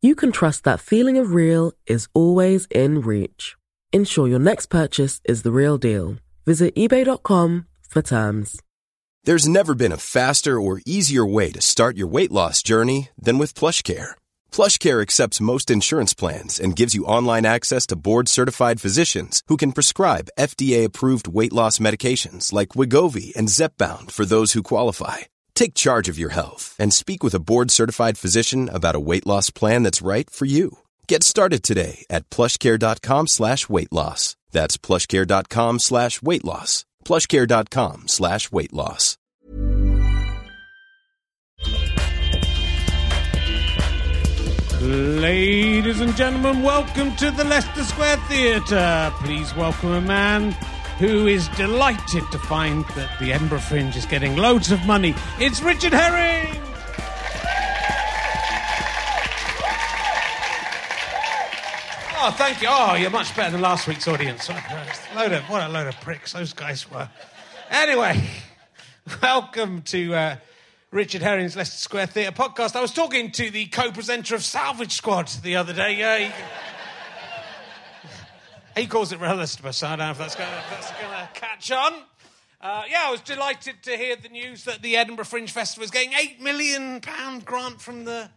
you can trust that feeling of real is always in reach. Ensure your next purchase is the real deal. Visit eBay.com for terms. There's never been a faster or easier way to start your weight loss journey than with PlushCare. PlushCare accepts most insurance plans and gives you online access to board-certified physicians who can prescribe FDA-approved weight loss medications like Wegovy and Zepbound for those who qualify. Take charge of your health and speak with a board-certified physician about a weight loss plan that's right for you. Get started today at plushcare.com slash weight loss. That's plushcare.com slash weight loss. plushcare.com slash weight loss. Ladies and gentlemen, welcome to the Leicester Square Theatre. Please welcome a man who is delighted to find that the Edinburgh Fringe is getting loads of money. It's Richard Herring! Oh, thank you. Oh, you're much better than last week's audience. Load of, what a load of pricks those guys were. Anyway, welcome to uh, Richard Herring's Leicester Square Theatre podcast. I was talking to the co-presenter of Salvage Squad the other day. Uh, he, calls it Relistabus. So I don't know if that's going to catch on. Uh, yeah, I was delighted to hear the news that the Edinburgh Fringe Festival is getting eight million pound grant from the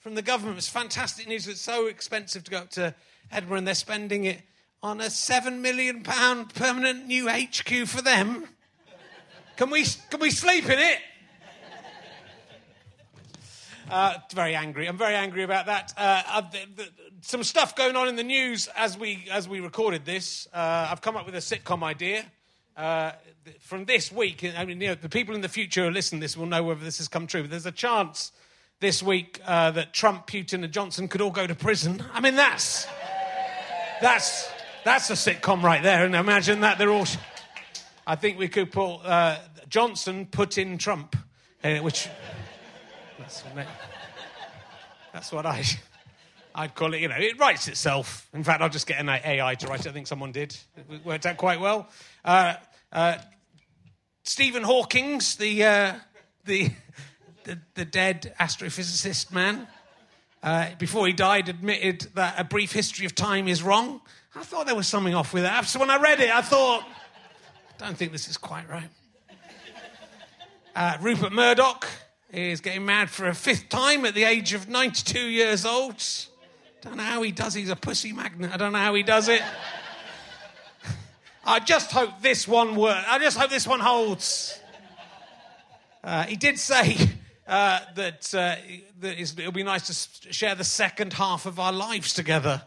from the government. It's fantastic news. It's so expensive to go up to Edinburgh, and they're spending it on a seven million pound permanent new HQ for them. Can we can we sleep in it? Uh, very angry. I'm very angry about that. Uh, the, the, some stuff going on in the news as we as we recorded this. Uh, I've come up with a sitcom idea. Uh, from this week, I mean, you know, the people in the future who listen to this will know whether this has come true. But there's a chance this week uh, that Trump, Putin, and Johnson could all go to prison. I mean, that's that's that's a sitcom right there. And imagine that they're all. I think we could put uh, Johnson put in Trump, which that's, that's what I, I'd call it. You know, it writes itself. In fact, I'll just get an AI to write it. I think someone did. It worked out quite well. Uh, uh, Stephen Hawking's the, uh, the, the, the dead astrophysicist man. Uh, before he died, admitted that a brief history of time is wrong. I thought there was something off with that. So when I read it, I thought, I don't think this is quite right. Uh, Rupert Murdoch is getting married for a fifth time at the age of 92 years old. Don't know how he does. He's a pussy magnet. I don't know how he does it. I just hope this one works. I just hope this one holds. Uh, he did say uh, that, uh, that it'll be nice to share the second half of our lives together.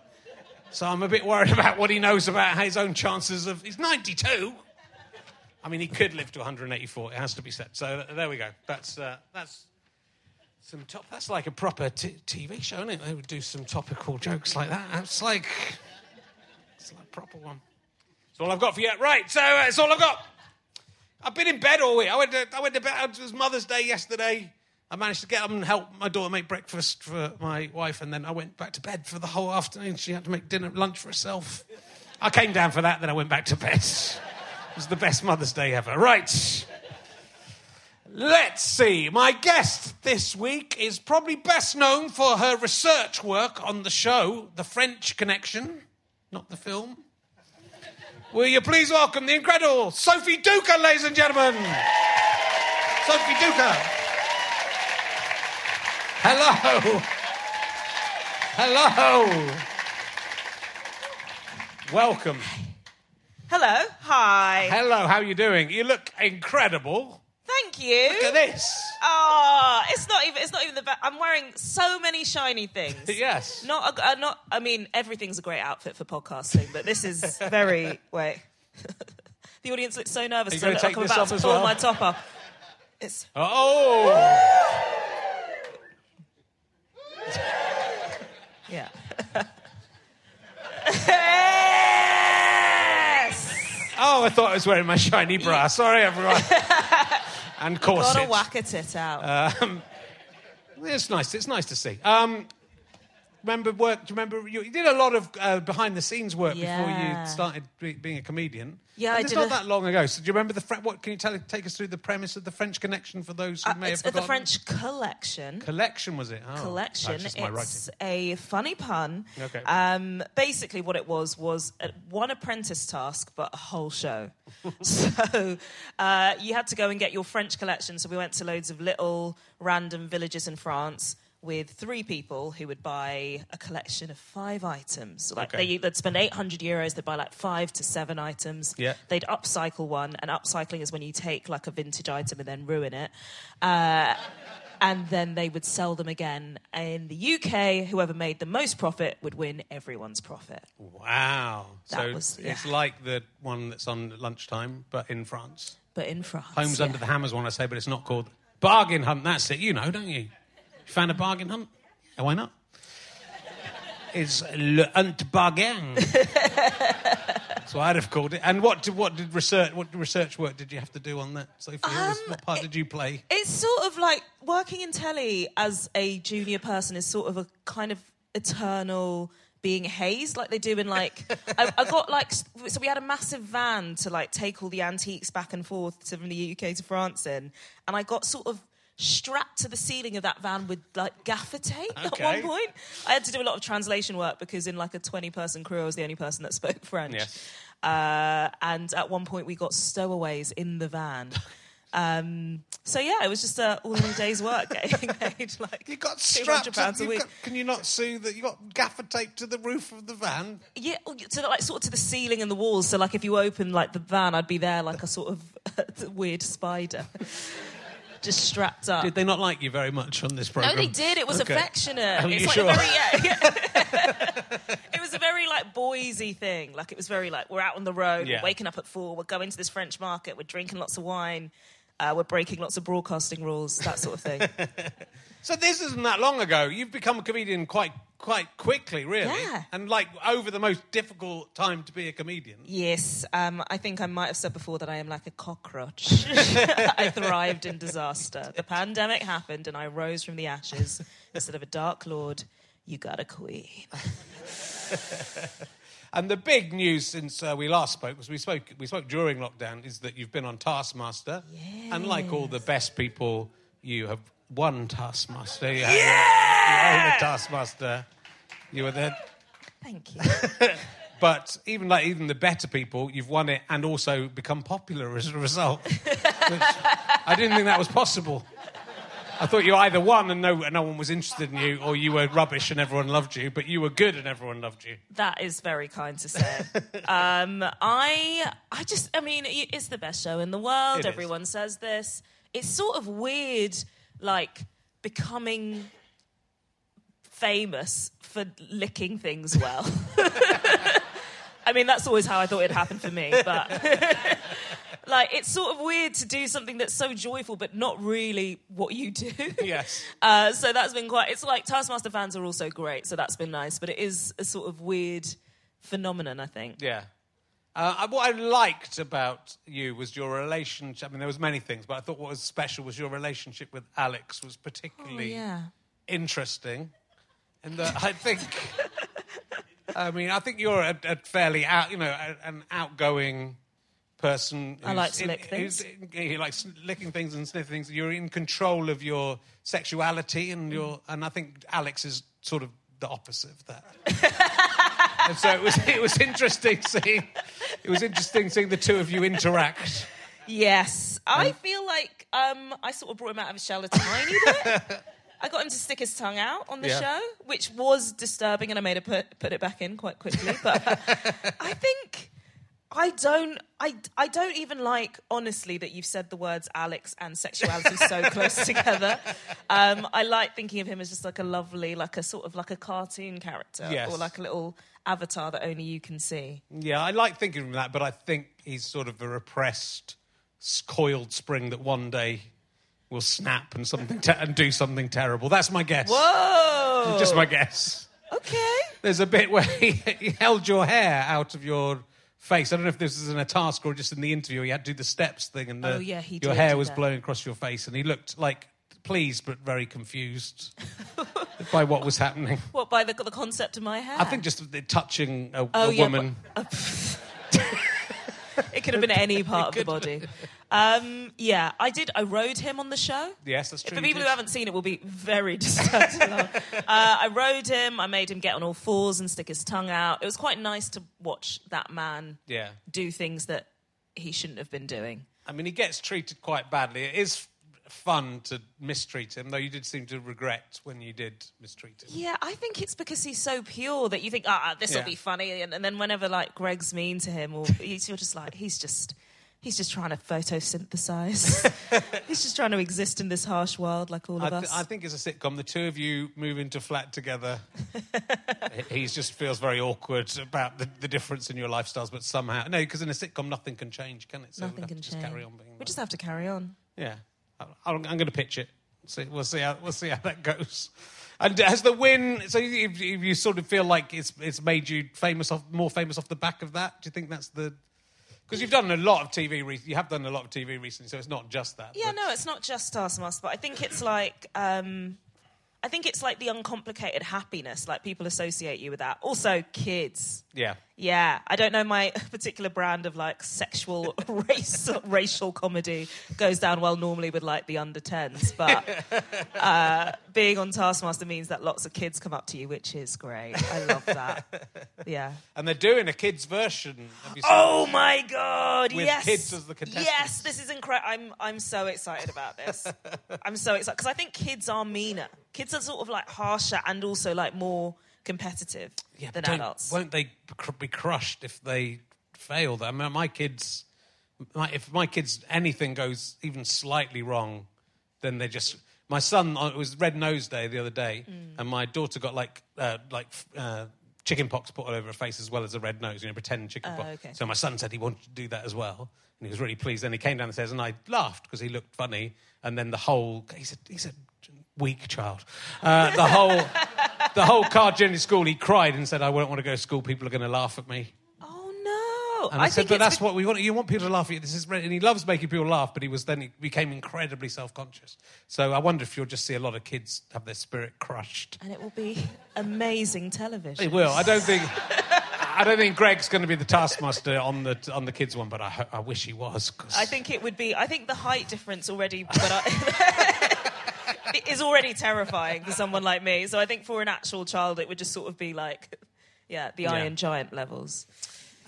So I'm a bit worried about what he knows about his own chances of. He's 92. I mean, he could live to 184. It has to be said. So there we go. That's uh, that's some top. That's like a proper t- TV show, isn't it? They would do some topical jokes like that. It's like it's like a proper one. That's all I've got for you. Right. So uh, that's all I've got. I've been in bed all week. I went to, I went to bed. It was Mother's Day yesterday. I managed to get up and help my daughter make breakfast for my wife, and then I went back to bed for the whole afternoon. She had to make dinner, lunch for herself. I came down for that, then I went back to bed. It was the best Mother's Day ever. Right. Let's see. My guest this week is probably best known for her research work on the show, The French Connection, not the film. Will you please welcome the incredible Sophie Duker, ladies and gentlemen? Sophie Duker. Hello. Hello. Welcome. Hello. Hi. Hello, how are you doing? You look incredible. You. Look at this. Oh, it's not even. It's not even the. Ba- I'm wearing so many shiny things. Yes. Not. A, uh, not. I mean, everything's a great outfit for podcasting, but this is very. Wait. the audience looks so nervous. So take I'm this about off to pull well? my top off. It's. Oh. Yeah. yes. Oh, I thought I was wearing my shiny bra. Sorry, everyone. And corset. Gotta whack a tit out. It's nice. It's nice to see. Um, remember work? Do you remember you, you did a lot of uh, behind the scenes work before you started be, being a comedian? Yeah, And I it's did not a- that long ago. So do you remember the Fre- what? Can you tell, take us through the premise of the French Connection for those who Uh, may it's have at the forgotten? French collection. collection was it? Oh, collection. That's just my it's a funny pun. Okay. Um, basically, what it was was a, one apprentice task, but a whole show. so uh, you had to go and get your French collection. So we went to loads of little random villages in France. With three people who would buy a collection of five items. Like Okay. they, they'd spend 800 euros, they'd buy like five to seven items. Yeah. They'd upcycle one, and upcycling is when you take like a vintage item and then ruin it. Uh, and then they would sell them again. In the UK, whoever made the most profit would win everyone's profit. Wow. That so was- it's like the one that's on lunchtime, but in France. But in France, Homes yeah. Under the Hammers, one I say, but it's not called Bargain Hunt. That's it. You know, don't you? You found a bargain hunt? Oh, why not? It's Le Hunt Bargain. That's what I'd have called it. And what did, what did research what research work did you have to do on that, Sophie? Um, what part did you play? It's sort of like working in telly as a junior person is sort of a kind of eternal being hazed like they do in like I, I got like so we had a massive van to like take all the antiques back and forth from the UK to France in and I got sort of strapped to the ceiling of that van with like gaffer tape at one point I had to do a lot of translation work because in like a 20 person crew I was the only person that spoke French Yes. uh, and at one point we got stowaways in the van um, so yeah, it was just uh, all in a day's work getting paid like You got strapped. pounds a week. got- can you not see that? You got gaffer tape to the roof of the van. Yeah, to the, like sort of to the ceiling and the walls. So like if you open like the van, I'd be there like a sort of weird spider, just strapped up. Did they not like you very much on this program? no, they did. It was Okay. affectionate. Are it's you like sure? very yeah, yeah. it was a very like boysy thing. Like it was very like we're out on the road, Yeah. we're waking up at four, we're going to this French market, we're drinking lots of wine, uh, we're breaking lots of broadcasting rules, that sort of thing. So this isn't that long ago. You've become a comedian quite quite quickly, really. Yeah. And like over the most difficult time to be a comedian. Yes, um, I think I might have said before that I am like a cockroach. I thrived in disaster. The pandemic happened and I rose from the ashes. Instead of a dark lord, you got a queen. And the big news since uh, we last spoke, because we spoke we spoke during lockdown, is that you've been on Taskmaster. Yeah. And like all the best people, you have won Taskmaster. You, yeah! you own the Taskmaster. You were there. Thank you. But even like even the better people, you've won it and also become popular as a result. I didn't think that was possible. I thought you either won and no, no one was interested in you, or you were rubbish and everyone loved you, but you were good and everyone loved you. That is very kind to say. um, I, I just, I mean, it's the best show in the world. It is. Everyone says this. It's sort of weird, like becoming famous for licking things well. I mean, that's always how I thought it'd happen for me, but like, it's sort of weird to do something that's so joyful, but not really what you do. Yes. Uh, so that's been quite. It's like Taskmaster fans are also great, so that's been nice. But it is a sort of weird phenomenon, I think. Yeah. Uh, what I liked about you was your relationship. I mean, there was many things, but I thought what was special was your relationship with Alex was Oh, particularly yeah. interesting. And that I think, I mean, I think you're a, a fairly out, you know, a, an outgoing person. I like to in- lick things. who's- You like licking things and sniffing things. You're in control of your sexuality, and your and I think Alex is sort of the opposite of that. and so it was it was interesting seeing it was interesting seeing the two of you interact. Yes, I feel like um, I sort of brought him out of his shell a tiny bit. I got him to stick his tongue out on the Yeah. show, which was disturbing, and I made him put put it back in quite quickly. But I think I don't. I, I don't even like honestly that you've said the words Alex and sexuality so close together. Um, I like thinking of him as just like a lovely, like a sort of like a cartoon character, Yes. or like a little avatar that only you can see. Yeah, I like thinking of that, but I think he's sort of a repressed, coiled spring that one day will snap and something te- and do something terrible. That's my guess. Whoa! Just my guess. okay. There's a bit where he, he held your hair out of your face. I don't know if this was in a task or just in the interview. He had to do the steps thing, and the, Oh, yeah, he your did hair do was that. blowing across your face, and he looked like pleased but very confused by what was happening. What by the the concept of my hair? I think just the touching a, Oh, a yeah, woman. Uh, it could have been any part of the body. Um, yeah, I did. I rode him on the show. Yes, that's true. For people who haven't seen it, will be very disturbed. uh, I rode him. I made him get on all fours and stick his tongue out. It was quite nice to watch that man Yeah. do things that he shouldn't have been doing. I mean, he gets treated quite badly. It is fun to mistreat him, though you did seem to regret when you did mistreat him. Yeah, I think it's because he's so pure that you think, ah, this will Yeah. be funny, and, and then whenever like Greg's mean to him, or you're just like, he's just, he's just trying to photosynthesize. he's just trying to exist in this harsh world like all I, of th- us. I think it's a sitcom, the two of you move into flat together. he just feels very awkward about the, the difference in your lifestyles, but somehow no, because in a sitcom, nothing can change, can it? So Nothing can just change. carry on being. we just have to carry on. Yeah, I- I'm, I'm going to pitch it. See, we'll see how we'll see how that goes. And has the win? So if, you you sort of feel like it's it's made you famous off more famous off the back of that. Do you think that's the? Because you've done a lot of TV. Re- you have done a lot of TV recently, so it's not just that. Yeah, but- no, it's not just Taskmaster, but I think it's like, um, I think it's like the uncomplicated happiness. Like people associate you with that. Also, kids. Yeah. Yeah, I don't know my particular brand of like sexual race racial comedy goes down well normally with like the under 10s, but uh, being on Taskmaster means that lots of kids come up to you, which is great. I love that. Yeah. And they're doing a kids version. Have you seen Oh my god! With yes, kids as the contestants. Yes, this is incredible. I'm I'm so excited about this. I'm so excited because I think kids are meaner. Kids are sort of like harsher and also like more competitive Yeah, than adults. Won't they cr- be crushed if they fail? I mean, my kids, my, if my kids anything goes even slightly wrong, then they just. My son, uh, it was Red Nose Day the other day, Mm. and my daughter got like uh, like uh, chicken pox put all over her face as well as a red nose, you know, pretend chicken pox. Oh, okay. So my son said he wanted to do that as well, and he was really pleased. Then he came down the stairs, and I laughed because he looked funny. And then the whole he said, he a weak child. Uh, the whole the whole car journey to school, he cried and said, "I won't want to go to school. People are going to laugh at me." oh no! And I, said, "But that's what we want. You want people to laugh at you. This is and he loves making people laugh. But he was then he became incredibly self-conscious. So I wonder if you'll just see a lot of kids have their spirit crushed. and it will be amazing television. It will. I don't think. I don't think Greg's going to be the taskmaster on the on the kids one, but I, I wish he was. 'cause- I think it would be. I think the height difference already, but I, is already terrifying for someone like me. So I think for an actual child, it would just sort of be like, yeah, the Yeah. Iron Giant levels.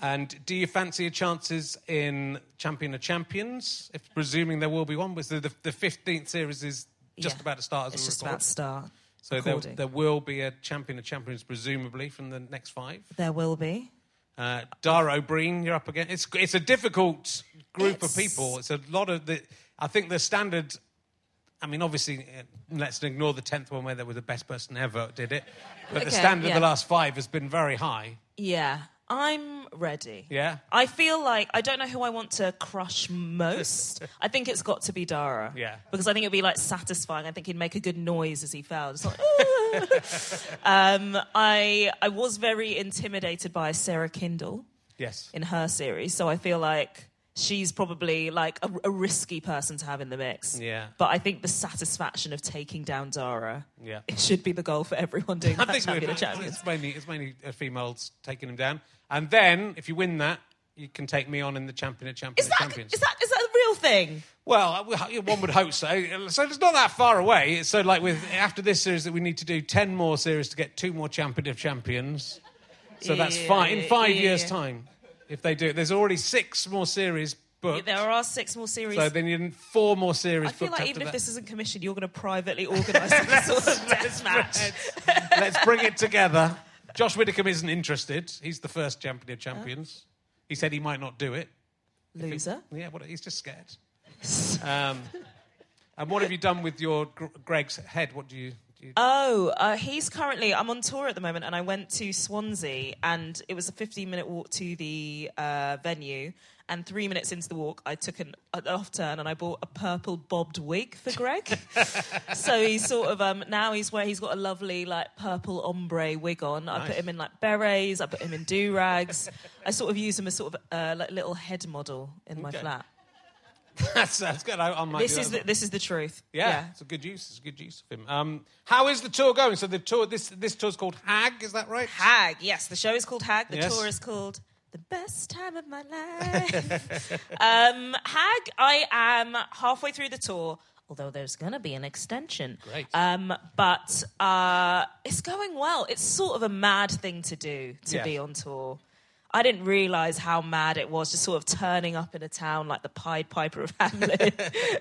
And do you fancy your chances in Champion of Champions? If presuming there will be one, was the the fifteenth series is just Yeah. about to start as It's just record. about to start. so there, there will be a champion of champions, presumably from the next five. There will be. Uh, Dara Ó Briain, you're up again. It's it's a difficult group It's- of people. It's a lot of the. I think the standard. I mean, obviously, uh, let's ignore the tenth one where they were the best person ever did it. But the standard yeah. of the last five has been very high. Yeah, I'm ready. Yeah? I feel like I don't know who I want to crush most. I think it's got to be Dara. Yeah. Because I think it'd be like satisfying. I think he'd make a good noise as he fell. Like, um, I I was very intimidated by Sarah Kendall Yes. in her series, so I feel like she's probably like a, a risky person to have in the mix. Yeah. But I think the satisfaction of taking down Dara, Yeah. it should be the goal for everyone doing I that think champion champions. it's mainly it's mainly uh, females taking him down, and then if you win that, you can take me on in the champion of champion Is that, champions. is that is that a real thing? Well, one would hope so. So it's not that far away. So, like with after this series, that we need to do ten more series to get two more champion of champions. So that's Yeah, fine in five yeah, years' time. If they do it, there's already six more series booked. There are six more series. So then you need four more series I feel like even if that. this isn't commissioned, you're going to privately organise some sort of death match. Let's, let's bring it together. Josh Widdicombe isn't interested. He's the first champion of champions. He said he might not do it. Loser. Yeah, what, he's just scared. Um, and what have you done with your Greg's head? What do you? You Oh, uh, he's currently. I'm on tour at the moment, and I went to Swansea, and it was a 15 minute walk to the uh, venue. And three minutes into the walk, I took an, an off turn and I bought a purple bobbed wig for Greg. so he's sort of um, now he's where he's got a lovely like purple ombre wig on. I put him in like berets. I put him in do rags. I sort of use him as sort of uh, like little head model in my flat. that's, that's good. I, I might This is the, this is the truth. yeah, it's a good use. It's a good use of him. Um, how is the tour going? So the tour, this this tour's called Hag. Is that right? Hag, yes. The show is called Hag. The Yes. tour is called The Best Time of My Life. um, Hag, I am halfway through the tour, although there's going to be an extension. Great. Um, but uh, it's going well. It's sort of a mad thing to do, to Yeah. be on tour. I didn't realise how mad it was, just sort of turning up in a town like the Pied Piper of Hamlet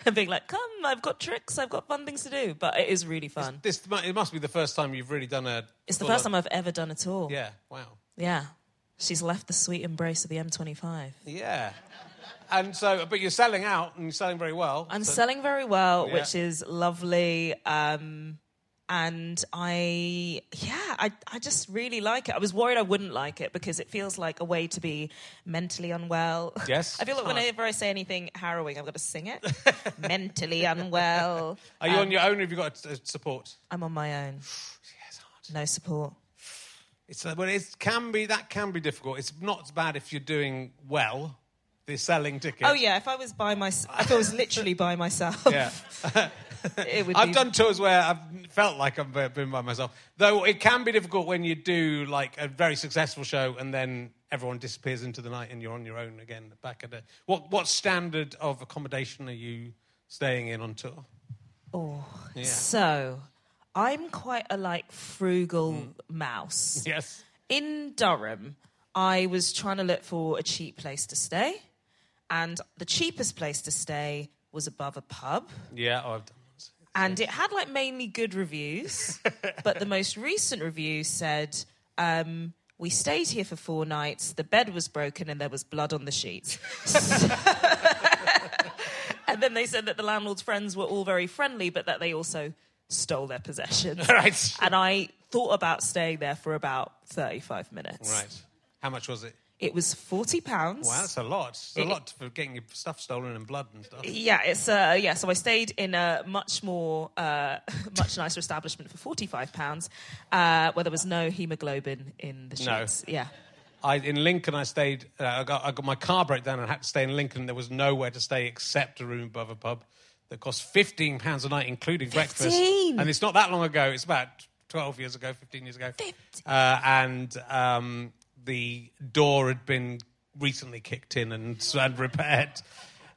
and being like, come, I've got tricks, I've got fun things to do. But it is really fun. This mu- it must be the first time you've really done a. It's the first on- time I've ever done a tour. Yeah. Wow. Yeah. She's left the sweet embrace of the M25. Yeah. And so, but you're selling out and you're selling very well. I'm so- selling very well, Yeah. which is lovely. Um, and I, yeah, I, I just really like it. I was worried I wouldn't like it because it feels like a way to be mentally unwell. Yes, I feel like whenever I say anything harrowing, I've got to sing it. mentally unwell. Are you Um, on your own or have you got uh, support? I'm on my own. No support. It's, uh, well, it can be, that can be difficult. It's not as bad if you're doing well, the selling tickets. Oh yeah, if I was by myself, if I was literally by myself, Yeah. it would I've be done tours where I've felt like I've been by myself. Though it can be difficult when you do like a very successful show and then everyone disappears into the night and you're on your own again back at a what what standard of accommodation are you staying in on tour? Oh, Yeah. so I'm quite a like frugal hmm. mouse. Yes. In Durham, I was trying to look for a cheap place to stay, and the cheapest place to stay was above a pub, Yeah, oh, I've done. And it had like mainly good reviews. but the most recent review said. Um, we stayed here for four nights. The bed was broken and there was blood on the sheets. and then they said that the landlord's friends were all very friendly, but that they also stole their possessions. Right. And I thought about staying there for about 35 minutes. Right. How much was it? It was 40 pounds. Wow, that's a lot. It's a It- lot for getting your stuff stolen and blood and stuff. Yeah, it's uh yeah. So I stayed in a much more uh, much nicer establishment for forty five pounds, uh, where there was no hemoglobin in the No. Yeah, I, in Lincoln, I stayed. Uh, I, got, I got my car broke down and had to stay in Lincoln. There was nowhere to stay except a room above a pub that cost fifteen pounds a night, including breakfast. 15? And it's not that long ago. It's about twelve years ago, fifteen years ago. Uh, and um, the door had been recently kicked in and, and repaired.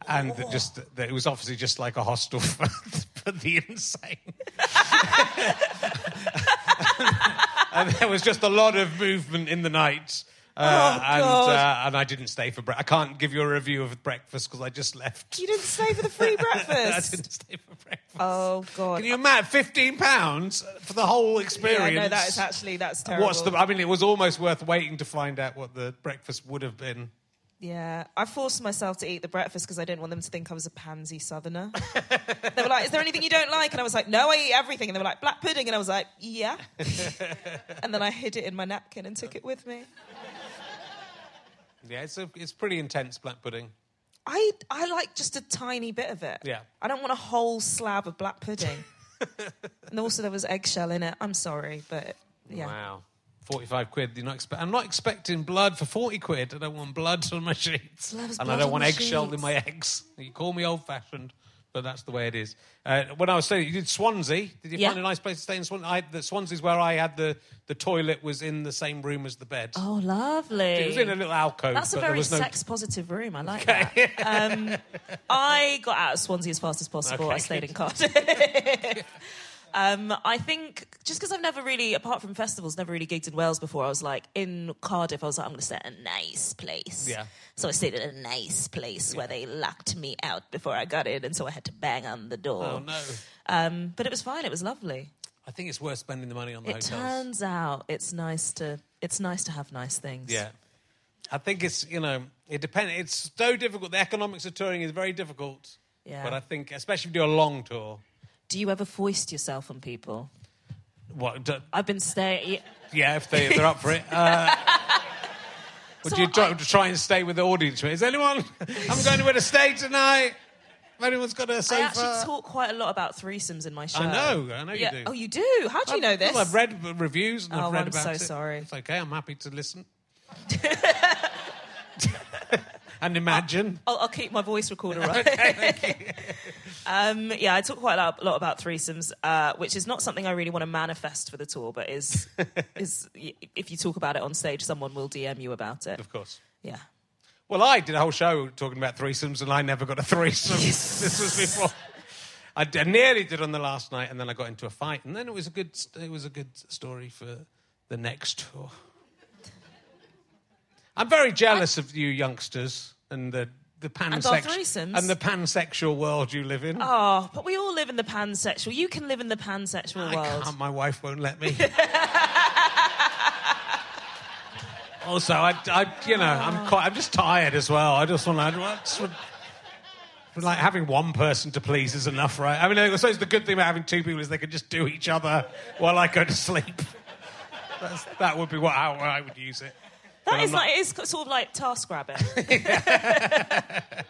And it just it was obviously just like a hostel for, for the insane. and there was just a lot of movement in the night. Uh, Oh, and uh, and I didn't stay for breakfast. I can't give you a review of breakfast because I just left. You didn't stay for the free breakfast. I didn't stay for breakfast. oh God. Can you imagine fifteen pounds for the whole experience? Yeah, no, that is actually that's terrible. What's the? I mean, it was almost worth waiting to find out what the breakfast would have been. Yeah, I forced myself to eat the breakfast because I didn't want them to think I was a pansy southerner. they were like, "Is there anything you don't like?" And I was like, "No, I eat everything." And they were like, "Black pudding," and I was like, "Yeah." and then I hid it in my napkin and took it with me. Yeah, it's a, it's pretty intense black pudding. I I like just a tiny bit of it. Yeah. I don't want a whole slab of black pudding. and also there was eggshell in it. I'm sorry, but yeah. Wow. 45 quid. You're not expect- I'm not expecting blood for 40 quid. I don't want blood on my sheets. Blood and blood I don't want eggshell in my eggs. You call me old fashioned, but that's the way it is. Uh, when I was staying, you did Swansea. Did you Yeah. find a nice place to stay in Swansea? I, the Swansea's where I had the, the toilet was in the same room as the bed. Oh, lovely. It was in a little alcove. That's a very no... sex positive room. I like that. Um, I got out of Swansea as fast as possible. Okay, I stayed in Cardiff. um, I think just because I've never really, apart from festivals, never really gigged in Wales before. I was like in Cardiff. I was like, I'm going to set a nice place. Yeah. So I stayed at a nice place where they locked me out before I got in, and so I had to bang on the door. Oh, no. Um, but it was fine. It was lovely. I think it's worth spending the money on the It hotels. turns out it's nice to it's nice to have nice things. Yeah. I think it's, you know, it depends. It's so difficult. The economics of touring is very difficult. Yeah. But I think, especially if you do a long tour, Do you ever foist yourself on people? what, do, I've been staying. yeah, if, they, if they're up for it. Uh, would So you try, I- try and stay with the audience? Is anyone? I'm going to a stay tonight. If anyone's got a sofa. I actually talk quite a lot about threesomes in my show. I know, I know you do. Oh, you do? How do you know this? Well, I've read reviews and Oh, I've read I'm about so it. sorry. It's okay. I'm happy to listen. and imagine. I'll, I'll keep my voice recorder right. Um, yeah, I talk quite a lot, about threesomes, uh, which is not something I really want to manifest for the tour, but is is if you talk about it on stage, someone will DM you about it. Of course. Yeah. Well, I did a whole show talking about threesomes, and I never got a threesome. this was before. I, d- I nearly did on the last night, and then I got into a fight, and then it was a good. It was a good story for the next tour. I'm very jealous of you youngsters and the the pansexual threesomes? and the pansexual world you live in. Oh, but we all live in the pansexual. You can live in the pansexual I world. can't. My wife won't let me. also, I, I, you know, I'm quite. I'm just tired as well. I just want. to. like having one person to please is enough, right? I mean, I suppose the good thing about having two people is they can just do each other while I go to sleep. That's, that would be what how I would use it. That is like it's sort of like TaskRabbit.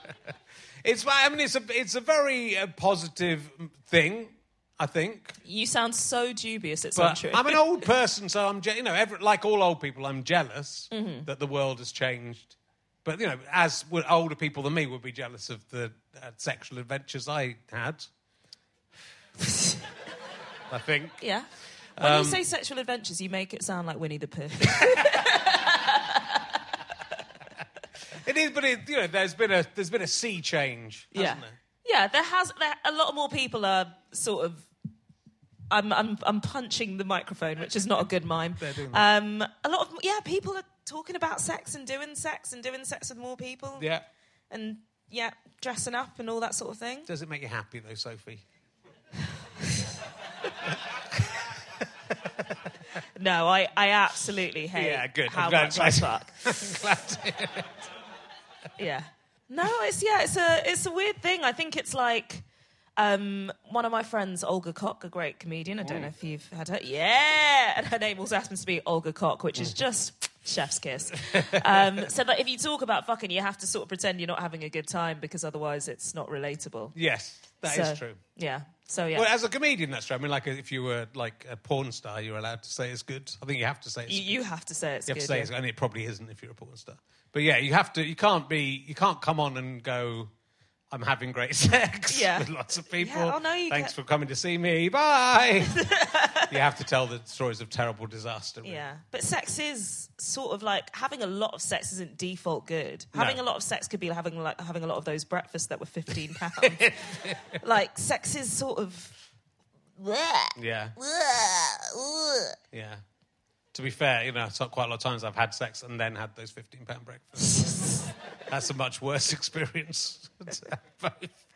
It's. I mean, it's a. It's a very uh, positive thing. I think. you sound so dubious. It's But untrue. I'm an old person, so I'm, je- you know, every, like all old people, I'm jealous Mm-hmm. that the world has changed. But you know, as would older people than me would be jealous of the uh, sexual adventures I had. I think yeah. When Um, you say sexual adventures, you make it sound like Winnie the Pooh. It is, but it, you know, there's been a there's been a sea change, yeah. hasn't there? Yeah, there has. There, a lot more people are sort of. I'm, I'm, I'm punching the microphone, which is not a good mime. They're doing Um, a lot of yeah, people are talking about sex and doing sex and doing sex with more people. Yeah. And yeah, dressing up and all that sort of thing. Does it make you happy though, Sophie? No, I, I absolutely hate Yeah, good. I'm how glad- much I glad- fuck. Glad to hear it. Yeah. No, it's yeah, it's a it's a weird thing. I think it's like um, one of my friends, Olga Koch, a great comedian. I don't know if you've had her. Yeah, and her name also happens to be Olga Koch, which is just chef's kiss. Um, so that if you talk about fucking, you have to sort of pretend you're not having a good time because otherwise it's not relatable. Yes, that is So, true. Yeah. So yeah, Well, as a comedian, that's true. I mean, like if you were like a porn star, you're allowed to say it's good. I think you have to say it's you, good. you have to say it's You have good. to say, yeah. it's, and it probably isn't if you're a porn star. But yeah, you have to. You can't be. You can't come on and go. I'm having great sex Yeah. with lots of people. Yeah, oh, no, Thanks get- for coming to see me. Bye. you have to tell the stories of terrible disaster. really. Yeah, but sex is sort of like having a lot of sex isn't default good. No. Having a lot of sex could be having like having a lot of those breakfasts that were fifteen pounds. like sex is sort of. Yeah. Yeah. To be fair, you know, quite a lot of times I've had sex and then had those fifteen pound breakfasts. That's a much worse experience. Both.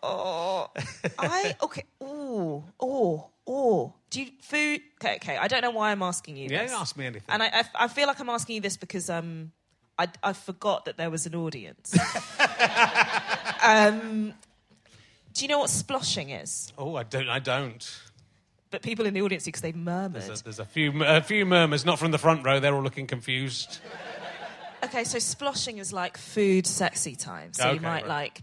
Oh, I okay. Oh, oh, oh. Do you food? Okay, okay. I don't know why I'm asking you. Yeah, this. ask me anything. And I, I, I feel like I'm asking you this because um, I, I forgot that there was an audience. um, do you know what sploshing is? oh, I don't. I don't. But people in the audience, because they murmured. There's a, there's a few a few murmurs, not from the front row. They're all looking confused. Okay, so sploshing is like food sexy time. So you Okay, might right. like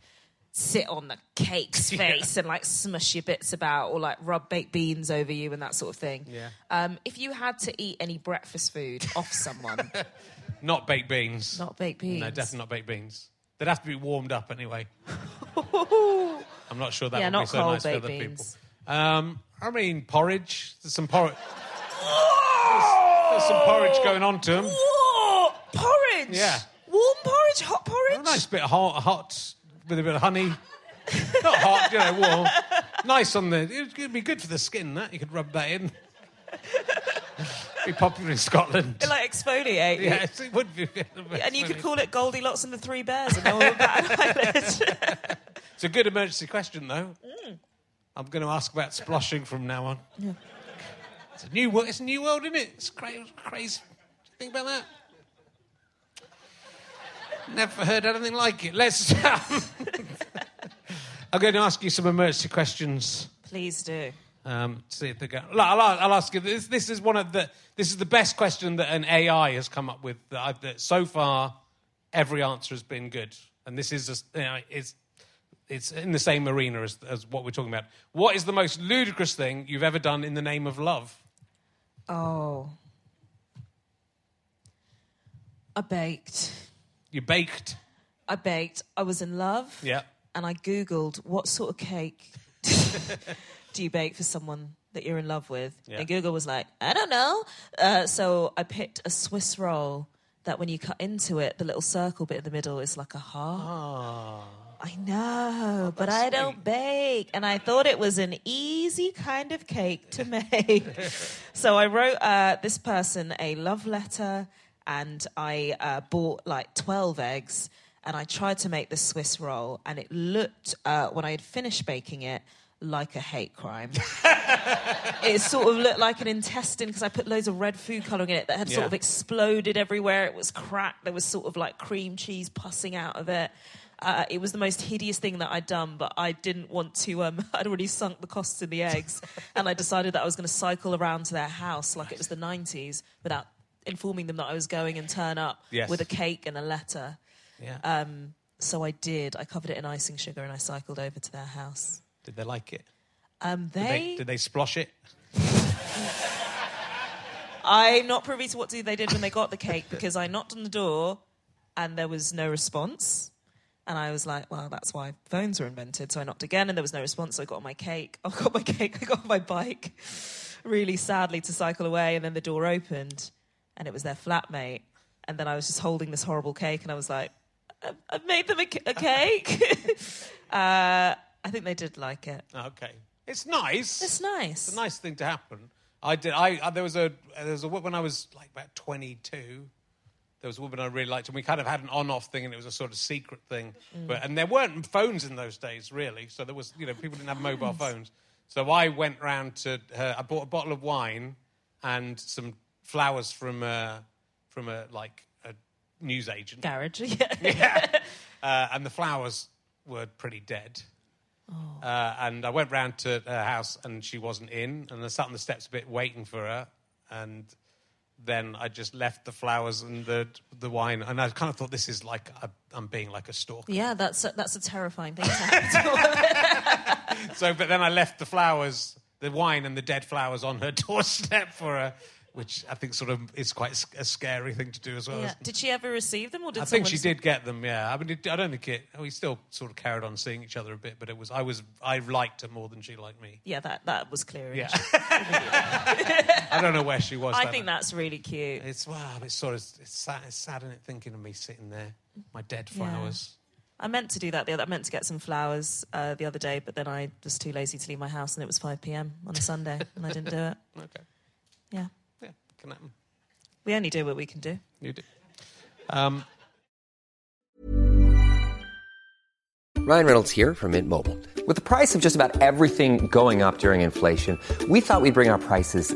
sit on the cake's face and like smush your bits about or like rub baked beans over you and that sort of thing. Yeah. Um, if you had to eat any breakfast food off someone, Not baked beans. not baked beans. No, definitely not baked beans. They'd have to be warmed up anyway. I'm not sure that Yeah, would not be so cold nice for baked other beans. people. Um, I mean, porridge. There's some porridge. there's, there's some porridge going on to them. Porridge! Yeah. Warm porridge, hot porridge? A nice bit of hot, hot with a bit of honey. Not hot, you know, warm. Nice on the. It'd be good for the skin. That you could rub that in. be popular in Scotland. It like exfoliate. Yes, it would be. And you could call it Goldilocks and the Three Bears and no one would bat an eyelid. It's a good emergency question, though. Mm. I'm going to ask about sploshing from now on. It's a new world. It's a new world, isn't it? It's crazy. crazy. Think about that. Never heard anything like it. Let's. um, I'm going to ask you some emergency questions. Please do. Um, see if they go. Look, I'll, I'll ask you. This, this is one of the. This is the best question that an AI has come up with. That, I've, that so far, every answer has been good, and this is just, you know, it's it's in the same arena as, as what we're talking about. What is the most ludicrous thing you've ever done in the name of love? Oh. I baked. You baked. I baked. I was in love. Yeah. And I Googled what sort of cake do you bake for someone that you're in love with? Yeah. And Google was like, I don't know. Uh, so I picked a Swiss roll that when you cut into it, the little circle bit in the middle is like a heart. Ah. I know, but I sweet. don't bake. And I thought it was an easy kind of cake to make. so I wrote uh, this person a love letter and I uh, bought like 12 eggs and I tried to make the Swiss roll. And it looked, uh, when I had finished baking it, like a hate crime. it sort of looked like an intestine because I put loads of red food colouring in it that had sort of exploded everywhere. It was cracked. There was sort of like cream cheese pussing out of it. Uh, it was the most hideous thing that I'd done, but I didn't want to. Um, I'd already sunk the costs in the eggs, and I decided that I was going to cycle around to their house like it was the 90s without informing them that I was going and turn up Yes. with a cake and a letter. Yeah. Um, so I did. I covered it in icing sugar and I cycled over to their house. Did they like it? Um, Did they, they, did they splosh it? I'm not privy to what they did when they got the cake because I knocked on the door and there was no response. And I was like, well, that's why phones were invented. So I knocked again and there was no response. So I got on my cake. I got my cake. I got on my bike really sadly to cycle away. And then the door opened and it was their flatmate. And then I was just holding this horrible cake and I was like, I've, I've made them a, a cake. uh, I think they did like it. Okay. It's nice. It's nice. It's a nice thing to happen. I did. I, I there was a there was a when I was like about twenty two. There was a woman I really liked, and we kind of had an on-off thing, and it was a sort of secret thing. But and there weren't phones in those days, really. So there was, you know, people didn't have mobile phones. So I went round to her. I bought a bottle of wine and some flowers from uh, from a like a news agent. Garage. Yeah. Uh, and the flowers were pretty dead. Uh, and I went round to her house and she wasn't in. And I sat on the steps a bit waiting for her. And then I just left the flowers and the the wine. And I kind of thought, this is like, i I'm being like a stalker. Yeah, that's a, that's a terrifying thing to happen. So, but then I left the flowers, the wine and the dead flowers on her doorstep for her, which I think sort of is quite a scary thing to do as well. yeah. Did she ever receive them, or did I think she did get them. Yeah, I mean, it, I don't think it. We still sort of carried on seeing each other a bit, but it was I was I liked her more than she liked me. Yeah, that that was clear. Yeah, I don't know where she was. I that think night. that's really cute. it's wow. It's sort of it's sad. It's sad, isn't it? Thinking of me sitting there, my dead flowers. I meant to do that the other. I meant to get some flowers uh, the other day, but then I was too lazy to leave my house, and it was five p.m. on a Sunday, and I didn't do it. Okay, Yeah. Yeah, can happen. We only do what we can do. You do. Um, Ryan Reynolds here from Mint Mobile. With the price of just about everything going up during inflation, we thought we'd bring our prices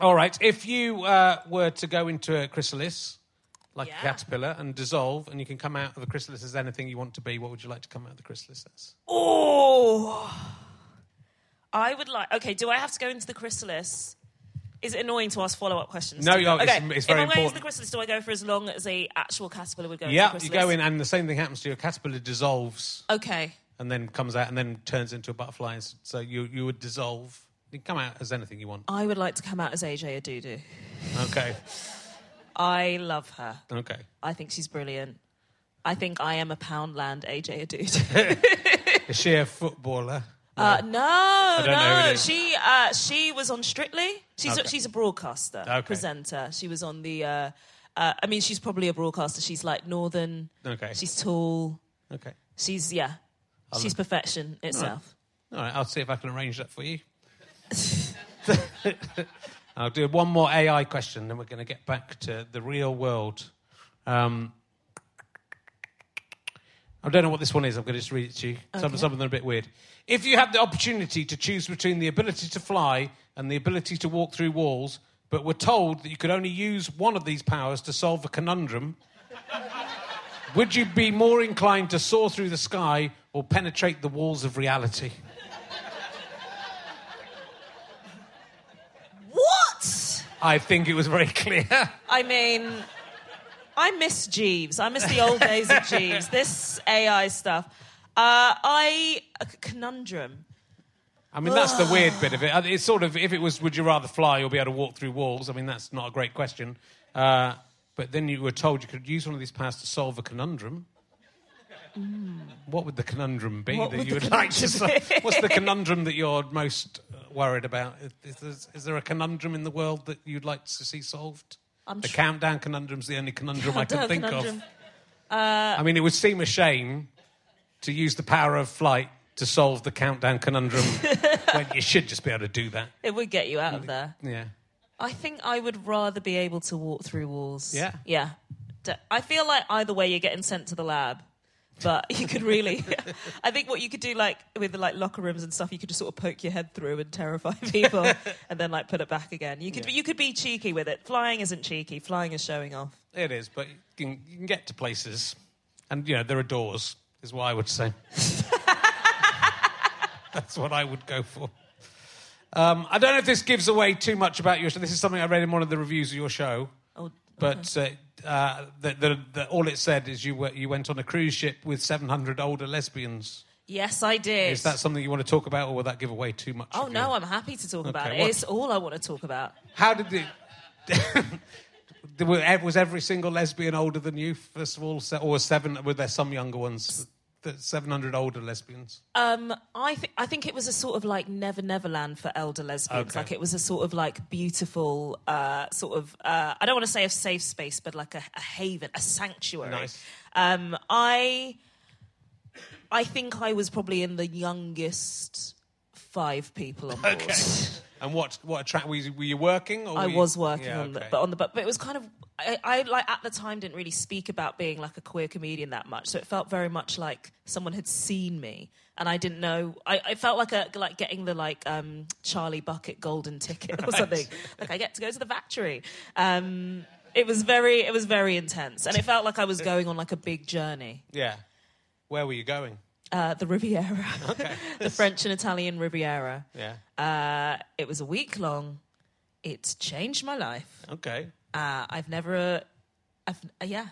All right. If you uh, were to go into a chrysalis, like Yeah. a caterpillar, and dissolve, and you can come out of the chrysalis as anything you want to be, what would you like to come out of the chrysalis as? Oh, I would like. Okay, do I have to go into the chrysalis? Is it annoying to ask follow up questions? No, to you're- you? it's- okay. it's very if I'm going into important. the chrysalis, do I go for as long as a actual caterpillar would go? yeah, the you go in, and the same thing happens to you. A caterpillar dissolves Okay. and then comes out and then turns into a butterfly. and s- So you, you would dissolve. You can come out as anything you want. I would like to come out as AJ Odudu. Okay. I love her. Okay. I think she's brilliant. I think I am a Poundland AJ Odudu. Is she a footballer? Uh, no, don't know who no. She uh, she was on Strictly. She's a, Okay. she's a broadcaster, Okay. presenter. She was on the. Uh, uh, I mean, she's probably a broadcaster. She's like northern. Okay. She's tall. Okay. She's yeah. she's perfection itself. All right, I'll see if I can arrange that for you. I'll do one more AI question, then we're going to get back to the real world. Um, I don't know what this one is. I'm going to just read it to you. Some, some of them are a bit weird. If you had the opportunity to choose between the ability to fly and the ability to walk through walls, but were told that you could only use one of these powers to solve a conundrum, would you be more inclined to soar through the sky or penetrate the walls of reality? What? I think it was very clear. I mean, I miss Jeeves. I miss the old days of Jeeves. This AI stuff. Uh, I a conundrum. I mean, that's the weird bit of it. Uh, It's sort of if it was, would you rather fly or be able to walk through walls? I mean, that's not a great question. Uh, but then you were told you could use one of these powers to solve a conundrum. What would the conundrum be What that you would like to solve? What's the conundrum that you're most uh, worried about? Is, is, is there a conundrum in the world that you'd like to see solved? I'm the tr- countdown conundrum's the only conundrum I can think conundrum. of. I mean, it would seem a shame to use the power of flight to solve the countdown conundrum when you should just be able to do that. It would get you out of there. Yeah. I think I would rather be able to walk through walls. Yeah. Yeah. I feel like either way you're getting sent to the lab. But you could really, I think what you could do, like with the like locker rooms and stuff, you could just sort of poke your head through and terrify people, and then like put it back again. You could, you could be cheeky with it. Flying isn't cheeky. Flying is showing off. It is, but you can, you can get to places. And, you know, there are doors, is what I would say. That's what I would go for. Um, I don't know if this gives away too much about your show. This is something I read in one of the reviews of your show. Oh, But uh, uh, the, the, the, all it said is you, were, you went on a cruise ship with 700 older lesbians. yes, I did. Is that something you want to talk about, or will that give away too much? Oh no, your- I'm happy to talk about it. what- It's all I want to talk about. How did it? Was every single lesbian older than you? First of all, or seven? Were there some younger ones? The 700 older lesbians? Um, I think I think it was a sort of like Never Neverland for elder lesbians. Okay. Like it was a sort of like beautiful, uh, sort of uh, I don't want to say a safe space, but like a, a haven, a sanctuary. Nice. Um, I I think I was probably in the youngest five people on board. Okay. And what what attract were you, were you working? Or I you- was working Yeah, on the, but on the but, but it was kind of I, I like at the time didn't really speak about being like a queer comedian that much, so it felt very much like someone had seen me, and I didn't know. I, I felt like a like getting the like um, Charlie Bucket golden ticket or Right. something. Like I get to go to the factory. Um, it was very it was very intense, and it felt like I was going on like a big journey. Yeah. Where were you going? Uh, the Riviera, okay. the French and Italian Riviera. Yeah. Uh, it was a week long. It's changed my life. Okay. Uh, I've never, I've, uh, yeah,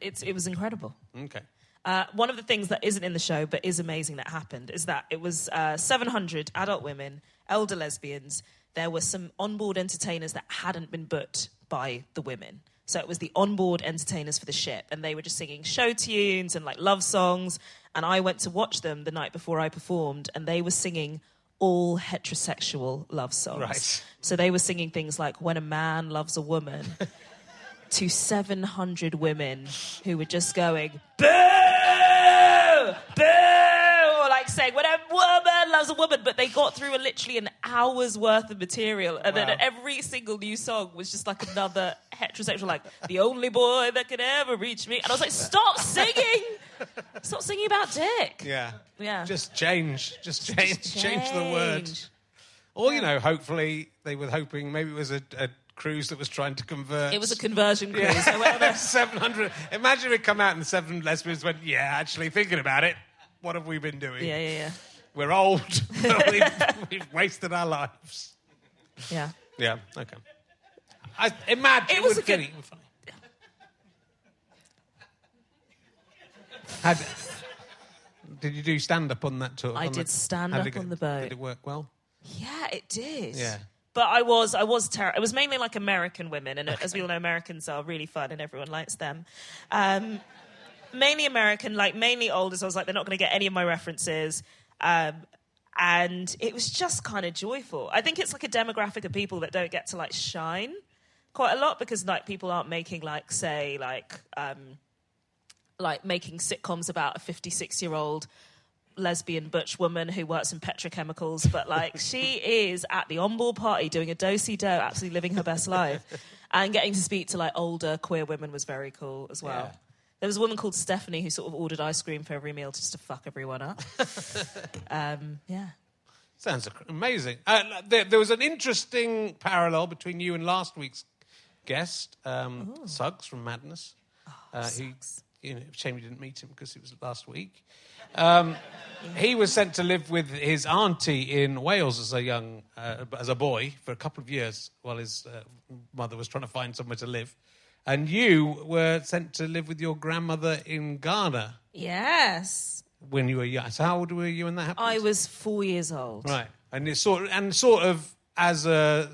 it's, it was incredible. Okay. Uh, one of the things that isn't in the show but is amazing that happened is that it was uh, 700 adult women, elder lesbians. There were some onboard entertainers that hadn't been booked by the women. So it was the onboard entertainers for the ship, and they were just singing show tunes and like love songs. And I went to watch them the night before I performed, and they were singing all heterosexual love songs. Right. So they were singing things like "When a Man Loves a Woman" to 700 women who were just going boo, boo, or like saying "When a woman loves a woman," but they got through a, literally an hour's worth of material, and Wow. then every single new song was just like another heterosexual, like "The only boy that could ever reach me," and I was like, "Stop singing, stop singing about dick." Yeah. Yeah. Just change. Just change. Change, the word. Change. Or you know, hopefully they were hoping maybe it was a, a cruise that was trying to convert. It was a conversion cruise. Yeah. So whatever. Seven hundred. Imagine it come out and seven lesbians went, "Yeah, actually thinking about it, what have we been doing? Yeah, yeah, yeah. We're old. we've, we've wasted our lives." Yeah. Yeah. Okay. I imagine It was would a good- Had, did you do stand up on that tour? I did stand up on the boat. Did it work well? Yeah, it did. Yeah. But I was, I was terrible. It was mainly like American women, and as we all know, Americans are really fun, and everyone likes them. Um, mainly American, like mainly older. So I was like, they're not going to get any of my references. Um, and it was just kind of joyful. I think it's like a demographic of people that don't get to like shine quite a lot because like people aren't making like say like um, like making sitcoms about a 56 year old lesbian butch woman who works in petrochemicals, but like she is at the onboard party doing a do-si do, absolutely living her best life, and getting to speak to like older queer women was very cool as well. Yeah. There was a woman called Stephanie who sort of ordered ice cream for every meal just to fuck everyone up. um, yeah. Sounds amazing. Uh, there, there was an interesting parallel between you and last week's guest, um, Suggs from Madness. uh, who, you know, shame you didn't meet him because it was last week. Um, he was sent to live with his auntie in Wales as a young, uh, as a boy for a couple of years while his uh, mother was trying to find somewhere to live. And you were sent to live with your grandmother in Ghana Yes. when you were young. So how old were you when that happened? I was four years old. Right, and it's sort and sort of as a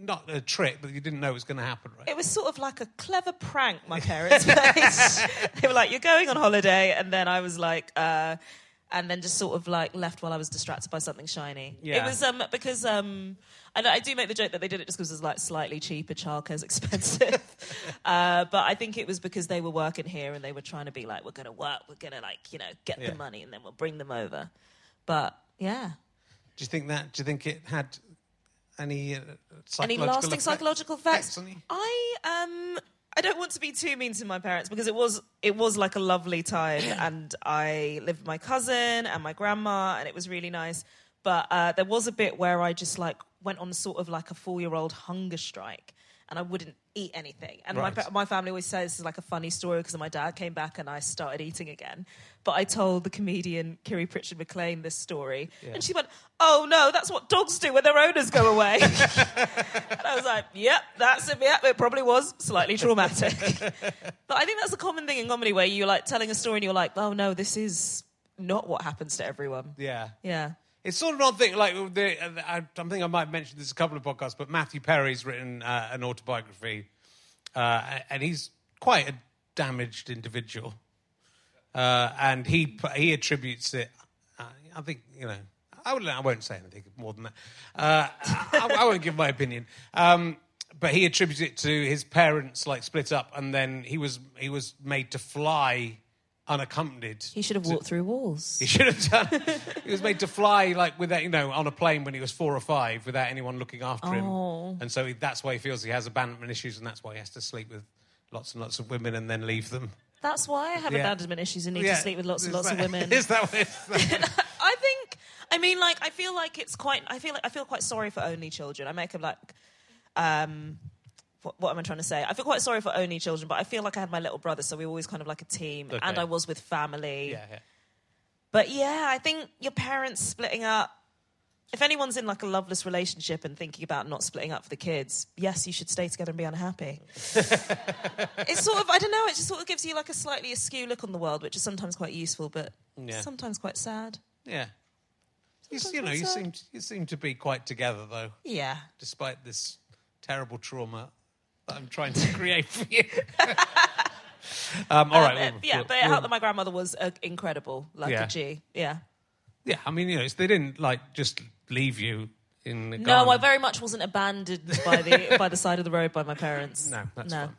not a trick, but you didn't know it was going to happen, right? It was sort of like a clever prank my parents played. they were like, "You're going on holiday," and then I was like, uh, and then just sort of like left while I was distracted by something shiny. Yeah. It was um because um. I, know, I do make the joke that they did it just because it was like slightly cheaper. Childcare's expensive, uh, but I think it was because they were working here and they were trying to be like, "We're going to work. We're going to like you know get Yeah. the money and then we'll bring them over." But yeah, Do you think that? Do you think it had any uh, any lasting effect- psychological effects? I um I don't want to be too mean to my parents because it was it was like a lovely time and I lived with my cousin and my grandma and it was really nice. But uh, there was a bit where I just like went on sort of like a four year old hunger strike and I wouldn't eat anything. And my, Right. pa- my family always says this is like a funny story because my dad came back and I started eating again. But I told the comedian Kiri Pritchard McLean this story and she went, Oh no, that's what dogs do when their owners go away. And I was like, yep, that's it. Yep, it probably was slightly traumatic. but I think that's a common thing in comedy where you're like telling a story and you're like, oh no, this is not what happens to everyone. Yeah. Yeah. It's sort of an odd thing. Like, the, I, I think I might have mentioned this a couple of podcasts, but Matthew Perry's written uh, an autobiography, uh, and he's quite a damaged individual. uh, and he he attributes it. Uh, I think you know. I, would, I won't say anything more than that. Uh, I, I won't give my opinion. Um, but he attributes it to his parents like split up, and then he was he was made to fly unaccompanied. He should have walked through walls. He should have done. he was made to fly like without, you know, on a plane when he was four or five, without anyone looking after Oh. him. And so he, that's why he feels he has abandonment issues, and that's why he has to sleep with lots and lots of women and then leave them. That's why I have Yeah. abandonment issues and need Yeah. to sleep with lots and Is lots of women. Is that what it's? I think. I mean, like, I feel like it's quite. I feel like I feel quite sorry for only children. I make them like. Um, what, what am I trying to say? I feel quite sorry for only children, but I feel like I had my little brother, so we were always kind of like a team, Okay. and I was with family. yeah, yeah. But yeah, I think your parents splitting up. If anyone's in like a loveless relationship and thinking about not splitting up for the kids, yes, you should stay together and be unhappy. it's sort of I don't know. It just sort of gives you like a slightly askew look on the world, which is sometimes quite useful, but Yeah. sometimes quite sad. yeah. You, Sometimes you know, you seem you seem to be quite together though, Yeah. despite this terrible trauma that I'm trying to create for you. um, all right. Um, well, yeah, well, but it well, helped that my grandmother was uh, incredible, like Yeah. a G. Yeah. Yeah, I mean, you know, it's, they didn't like just leave you in the No, garden. I very much wasn't abandoned by the by the side of the road by my parents. No, that's no.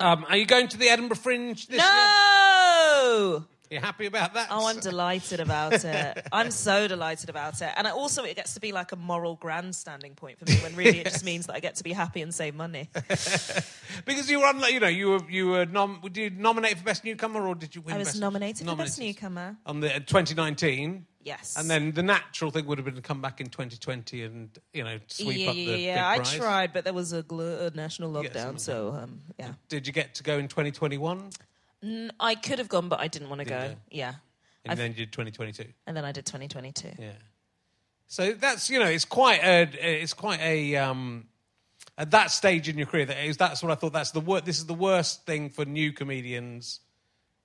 Um, are you going to the Edinburgh Fringe this year? No. You happy about that? Oh, I'm delighted about it. I'm so delighted about it. And I also, it gets to be like a moral grandstanding point for me when really it just means that I get to be happy and save money. because you were on, you know, you were you were nom- did you nominate for best newcomer or did you win? I was best nominated for Best Newcomer. on the uh, 2019. Yes. And then the natural thing would have been to come back in 2020 and you know sweep yeah, up yeah, the yeah. I prize. tried, but there was a, gl- national lockdown, so um, yeah. Did you get to go in 2021? N- I could have gone, but I didn't want to go. Didn't go. Yeah. And I've- then you did 2022. And then I did 2022. Yeah. So that's you know it's quite a it's quite a um at that stage in your career that is that's what I thought that's the wor- this is the worst thing for new comedians.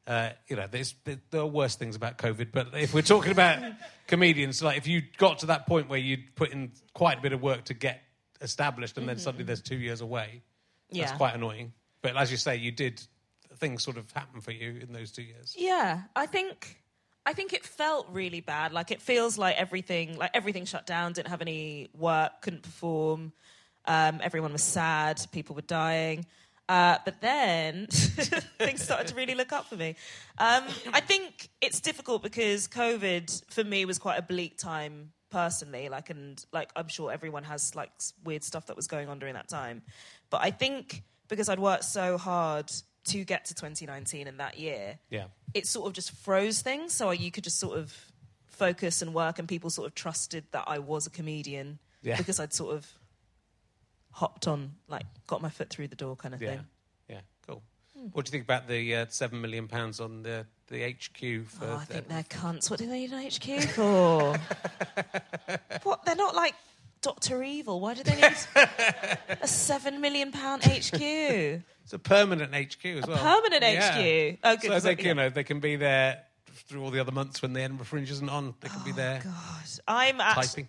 Uh, you know, there's there are worse things about COVID, but if we're talking about comedians, like if you got to that point where you'd put in quite a bit of work to get established, and then suddenly there's two years away, that's Yeah. quite annoying. But as you say, you did things sort of happen for you in those two years. Yeah, I think I think it felt really bad. Like it feels like everything like everything shut down, didn't have any work, couldn't perform. Um, everyone was sad, people were dying. Uh, but then things started to really look up for me. Um, I think it's difficult because COVID for me was quite a bleak time personally. Like, and like I'm sure everyone has like weird stuff that was going on during that time. But I think because I'd worked so hard to get to 2019 and that year, Yeah. it sort of just froze things. So you could just sort of focus and work, and people sort of trusted that I was a comedian Yeah. because I'd sort of hopped on, like, got my foot through the door kind of Yeah, thing. yeah, cool. What do you think about the uh, seven million pounds on the the HQ for? Oh, I the- think they're cunts. What do they need an HQ for? what? They're not like Doctor Evil. Why do they need a seven million pound HQ? it's a permanent HQ as well. permanent Yeah. HQ? Oh, good, So 'cause they, I- can, you know, they can be there through all the other months when the Edinburgh Fringe isn't on. They can be oh, there God, I'm actually. typing.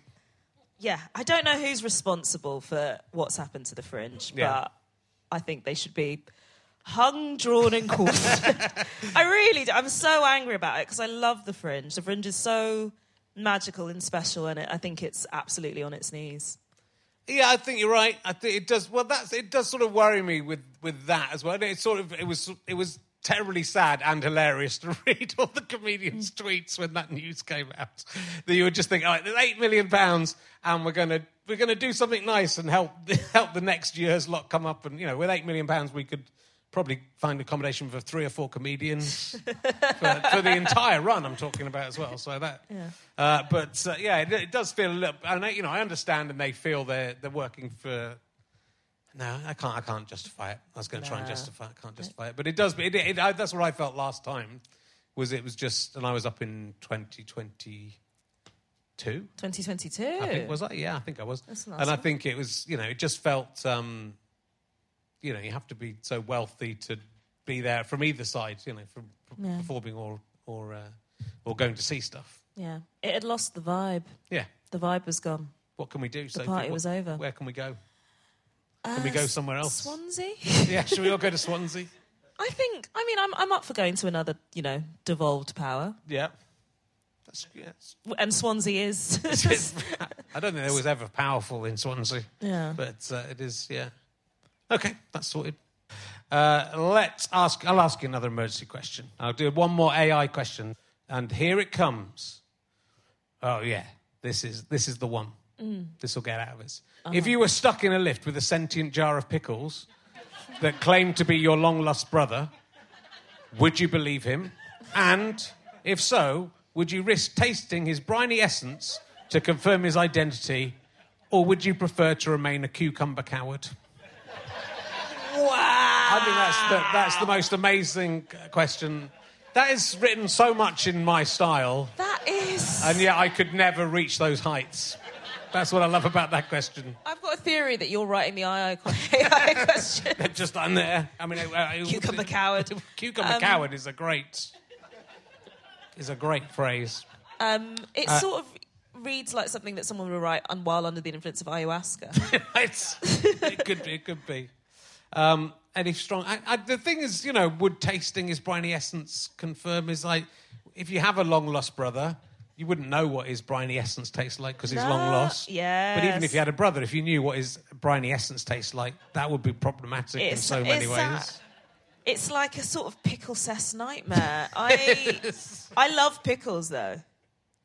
Yeah, I don't know who's responsible for what's happened to the fringe, Yeah. but I think they should be hung, drawn, and quartered. I really do. I'm so angry about it because I love the fringe. The fringe is so magical and special, and I think it's absolutely on its knees. Yeah, I think you're right. I think it does. Well, that's it. Does sort of worry me with with that as well. It sort of it was it was terribly sad and hilarious to read all the comedians' mm. tweets when that news came out. That you would just think, all right, there's eight million pounds, and we're gonna we're gonna do something nice and help help the next year's lot come up. And you know, with eight million pounds, we could probably find accommodation for three or four comedians for, for the entire run. I'm talking about as well. So that, uh, but uh, yeah, it, it does feel a little. And I, you know, I understand, and they feel they're they're working for. No, I can't. I can't justify it. I was going to try and justify. it. I can't justify it, but it does. It, it, I, that's what I felt last time. Was it was just, and I was up in 2022. 2022. I think was I? Yeah, I think I was. And I think it was. You know, it just felt. Um, you know, you have to be so wealthy to be there from either side. You know, from, Yeah. performing or or uh, or going to see stuff. Yeah, it had lost the vibe. Yeah. The vibe was gone. What can we do? Sophie? party What- was over. Where can we go? Can we Uh, go somewhere else? Swansea. yeah, should we all go to Swansea? I think. I mean, I'm I'm up for going to another, you know, devolved power. Yeah. That's, it's- And Swansea is. I don't think it was ever powerful in Swansea. Yeah. But uh, it is, yeah. Okay, that's sorted. Uh, let's ask, I'll ask you another emergency question. I'll do one more AI question. And here it comes. Oh, yeah. This is, this is the one. This will get out of us. If you were stuck in a lift with a sentient jar of pickles that claimed to be your long lost brother, would you believe him? And if so, would you risk tasting his briny essence to confirm his identity, or would you prefer to remain a cucumber coward? I think that's the, that's the most amazing question. That is written so much in my style, That is. and yet I could never reach those heights. That's what I love about that question. I've got a theory that you're writing the AI, question. Just on there. I mean, uh, uh, Cucumber coward. Cucumber Um, coward is a great is a great phrase. Um, it Uh, sort of reads like something that someone would write while under the influence of ayahuasca. it could be. It could be. Um, Eddie Strong. I, I, the thing is, you know, would tasting his briny essence confirm is like if you have a long lost brother, you wouldn't know what his briny essence tastes like because he's long lost. lost. But even if you had a brother, if you knew what his briny essence tastes like, that would be problematic in It's- so many it's ways. It's like a sort of pickle cess nightmare. I I love pickles though.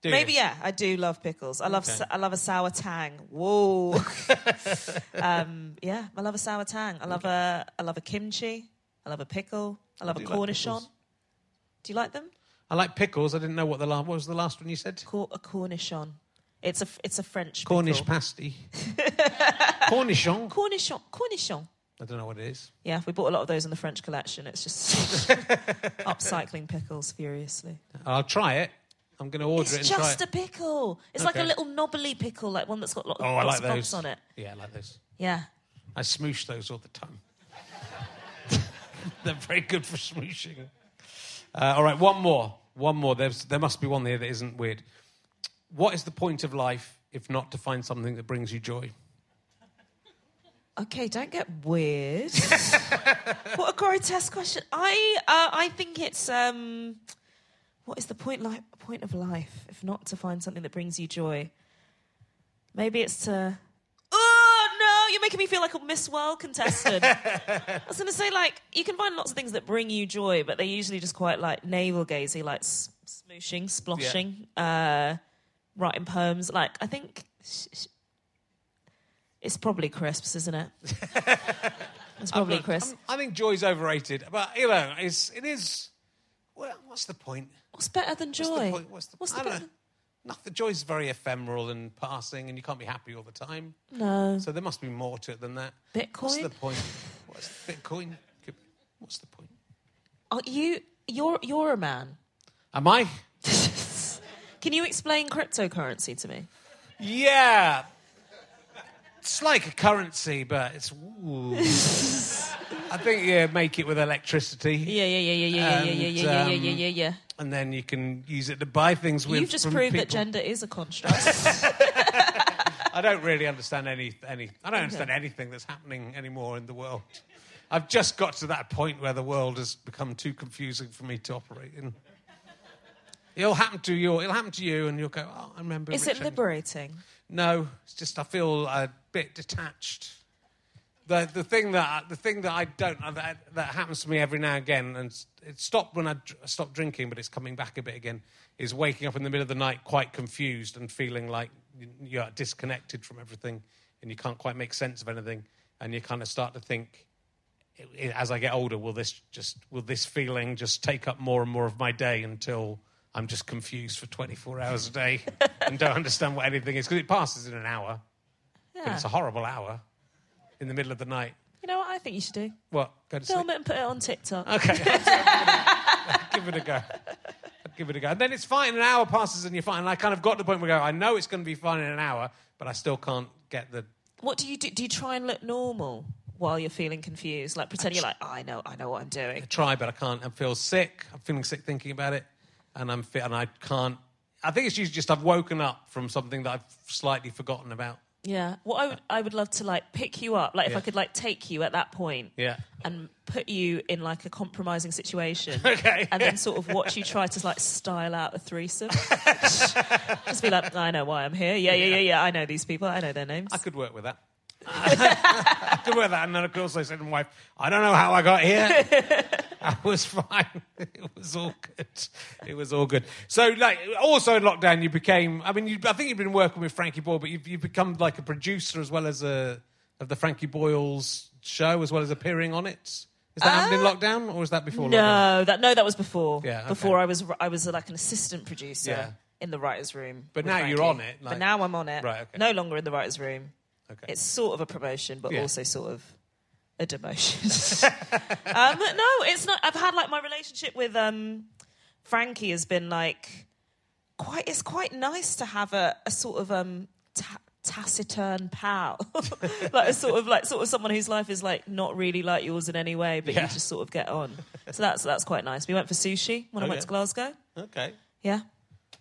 Do you? Maybe yeah, I do love pickles. I love Okay. I love a sour tang. Whoa. um, yeah, I love a sour tang. I love a I love a kimchi. I love a pickle. I love do a like cornichon. do you like them? I like pickles. I didn't know what the last. What was the last one you said? Cor- a cornichon. It's a it's a French Cornish pickle. pasty. Cornichon. Cornichon. Cornichon. I don't know what it is. Yeah, we bought a lot of those in the French collection. It's just upcycling pickles furiously. I'll try it. I'm going to order It's it try just a pickle. It's like a little knobbly pickle, like one that's got lot, oh, I lots like of those bumps on it. Yeah, I like those. Yeah. I smoosh those all the time. They're very good for smooshing. Uh, all right, one more. One more. There's, there must be one there that isn't weird. What is the point of life if not to find something that brings you joy? Okay, don't get weird. what a grotesque question. I uh, I think it's um, what is the point li- point of life if not to find something that brings you joy? Maybe it's to. Oh no! You're making me feel like a Miss World contestant. I was going to say like you can find lots of things that bring you joy, but they're usually just quite like navel gazing, like s- smooshing, sploshing, uh, writing poems. Like I think. Sh- sh- it's probably crisps, isn't it? it's probably crisps. I'm- I think joy's overrated, but you know, it's, it is. Well, what's the point? What's better than What's joy? the point? What's the, What's I the don't better? Nothing. Joy's very ephemeral and passing, and you can't be happy all the time. No. So there must be more to it than that. Bitcoin. What's the point? What's Bitcoin? What's the point? Are you you're you're a man. Am I? Can you explain cryptocurrency to me? Yeah. It's like a currency, but it's. I think you make it with electricity. Yeah, yeah, yeah, yeah, yeah, yeah, yeah, yeah, yeah, yeah, yeah, yeah, yeah. And then you can use it to buy things with. You've just proved that gender is a construct. I don't really understand any. any I don't understand anything that's happening anymore in the world. I've just got to that point where the world has become too confusing for me to operate in. It'll happen to you. It'll happen to you, and you'll go. Oh, I remember. is it Engel." liberating? No, it's just I feel a bit detached. The the thing that the thing that I don't uh, that, that happens to me every now and again, and it stopped when I stopped drinking, but it's coming back a bit again. Is waking up in the middle of the night quite confused and feeling like you're disconnected from everything, and you can't quite make sense of anything, and you kind of start to think. As I get older, will this just will this feeling just take up more and more of my day until I'm just confused for 24 hours a day and don't understand what anything is because it passes in an hour, but it's a horrible hour in the middle of the night. You know what I think you should do? What? Go to Film sleep? it and put it on TikTok. Okay, give it a go. I'll give it a go. And then it's fine. An hour passes and you're fine. And I kind of got to the point where I go, I know it's going to be fine in an hour, but I still can't get the. What do you do? Do you try and look normal while you're feeling confused? Like pretend you're like, oh, I know, I know what I'm doing. I try, but I can't. I feel sick. I'm feeling sick thinking about it, and I'm fit, and I can't. I think it's usually just I've woken up from something that I've slightly forgotten about, Yeah. Well, I would I would love to like pick you up, like if Yeah. I could like take you at that point Yeah. and put you in like a compromising situation. Okay. And then sort of watch you try to like style out a threesome. Just be like, I know why I'm here. Yeah, yeah, yeah, yeah. I know these people. I know their names. I could work with that. I work with that. And then of course I said to my wife, I don't know how I got here. I was fine. It was all good. It was all good. So, like, also in lockdown, you became, I mean, you, I think you've been working with Frankie Boyle, but you've, you've become like a producer as well as a, of the Frankie Boyle's show, as well as appearing on it. Is that happened in uh, lockdown, or was that before lockdown? no, that no, that was before. Yeah, okay. Before I was I was like an assistant producer Yeah. in the writers' room. But now you're on it, like- but now I'm on it. Right, okay. No longer in the writers' room. Okay. It's sort of a promotion, but Yeah. also sort of a demotion. um, no, it's not. I've had like my relationship with um, Frankie has been like quite. It's quite nice to have a, a sort of um, ta- taciturn pal, like a sort of like sort of someone whose life is like not really like yours in any way, but Yeah. you just sort of get on. So that's that's quite nice. We went for sushi when I Oh, went yeah. to Glasgow. Okay. Yeah,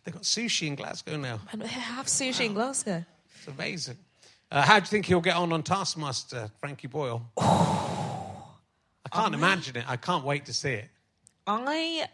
They've got sushi in Glasgow now. and have sushi in Glasgow. It's amazing. Uh, how do you think he'll get on on Taskmaster, Frankie Boyle? I can't imagine it. I can't wait to see it. I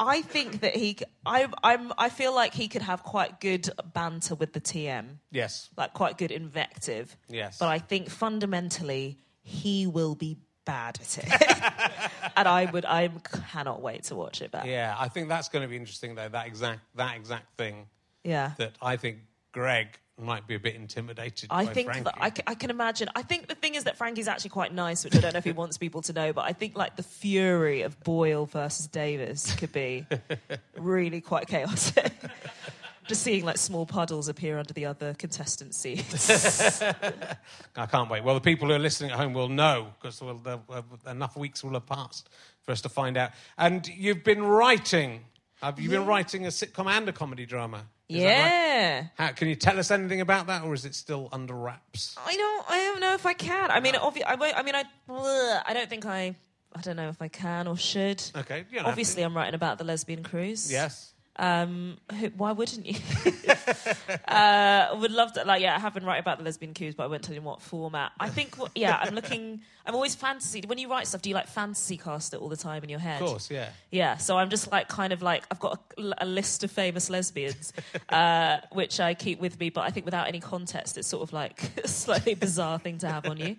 I think that he I I'm I feel like he could have quite good banter with the TM. Yes. Like quite good invective. Yes. But I think fundamentally he will be bad at it. and I would I cannot wait to watch it back. Yeah, I think that's going to be interesting, though. That exact that exact thing Yeah. that I think Greg might be a bit intimidated. I think Frankie. that I, can imagine. I think the thing is that Frankie's actually quite nice, which I don't know if he wants people to know, but I think like the fury of Boyle versus Davies could be really quite chaotic. Just seeing like small puddles appear under the other contestant seats. I can't wait. Well, the people who are listening at home will know because well, uh, enough weeks will have passed for us to find out. And you've been writing. Have you been writing a sitcom and a comedy drama? Is that right? yeah. How, can you tell us anything about that, or is it still under wraps? I don't. I don't know if I can. I mean, obvi- I, won't- I mean, I. bleh, I don't think I. I don't know if I can or should. Okay, you don't have to. Obviously, I'm writing about the lesbian cruise. Yes. Um, who, why wouldn't you? uh, would love to. Like, yeah, I have been writing about the lesbian cruise, but I won't tell you in what format. I think. what- Yeah, I'm looking. I'm always fantasy. When you write stuff, do you like fantasy cast it all the time in your head? Of course, yeah. Yeah, so I'm just like kind of like I've got a, a list of famous lesbians, uh, which I keep with me, but I think without any context, it's sort of like a slightly bizarre thing to have on you.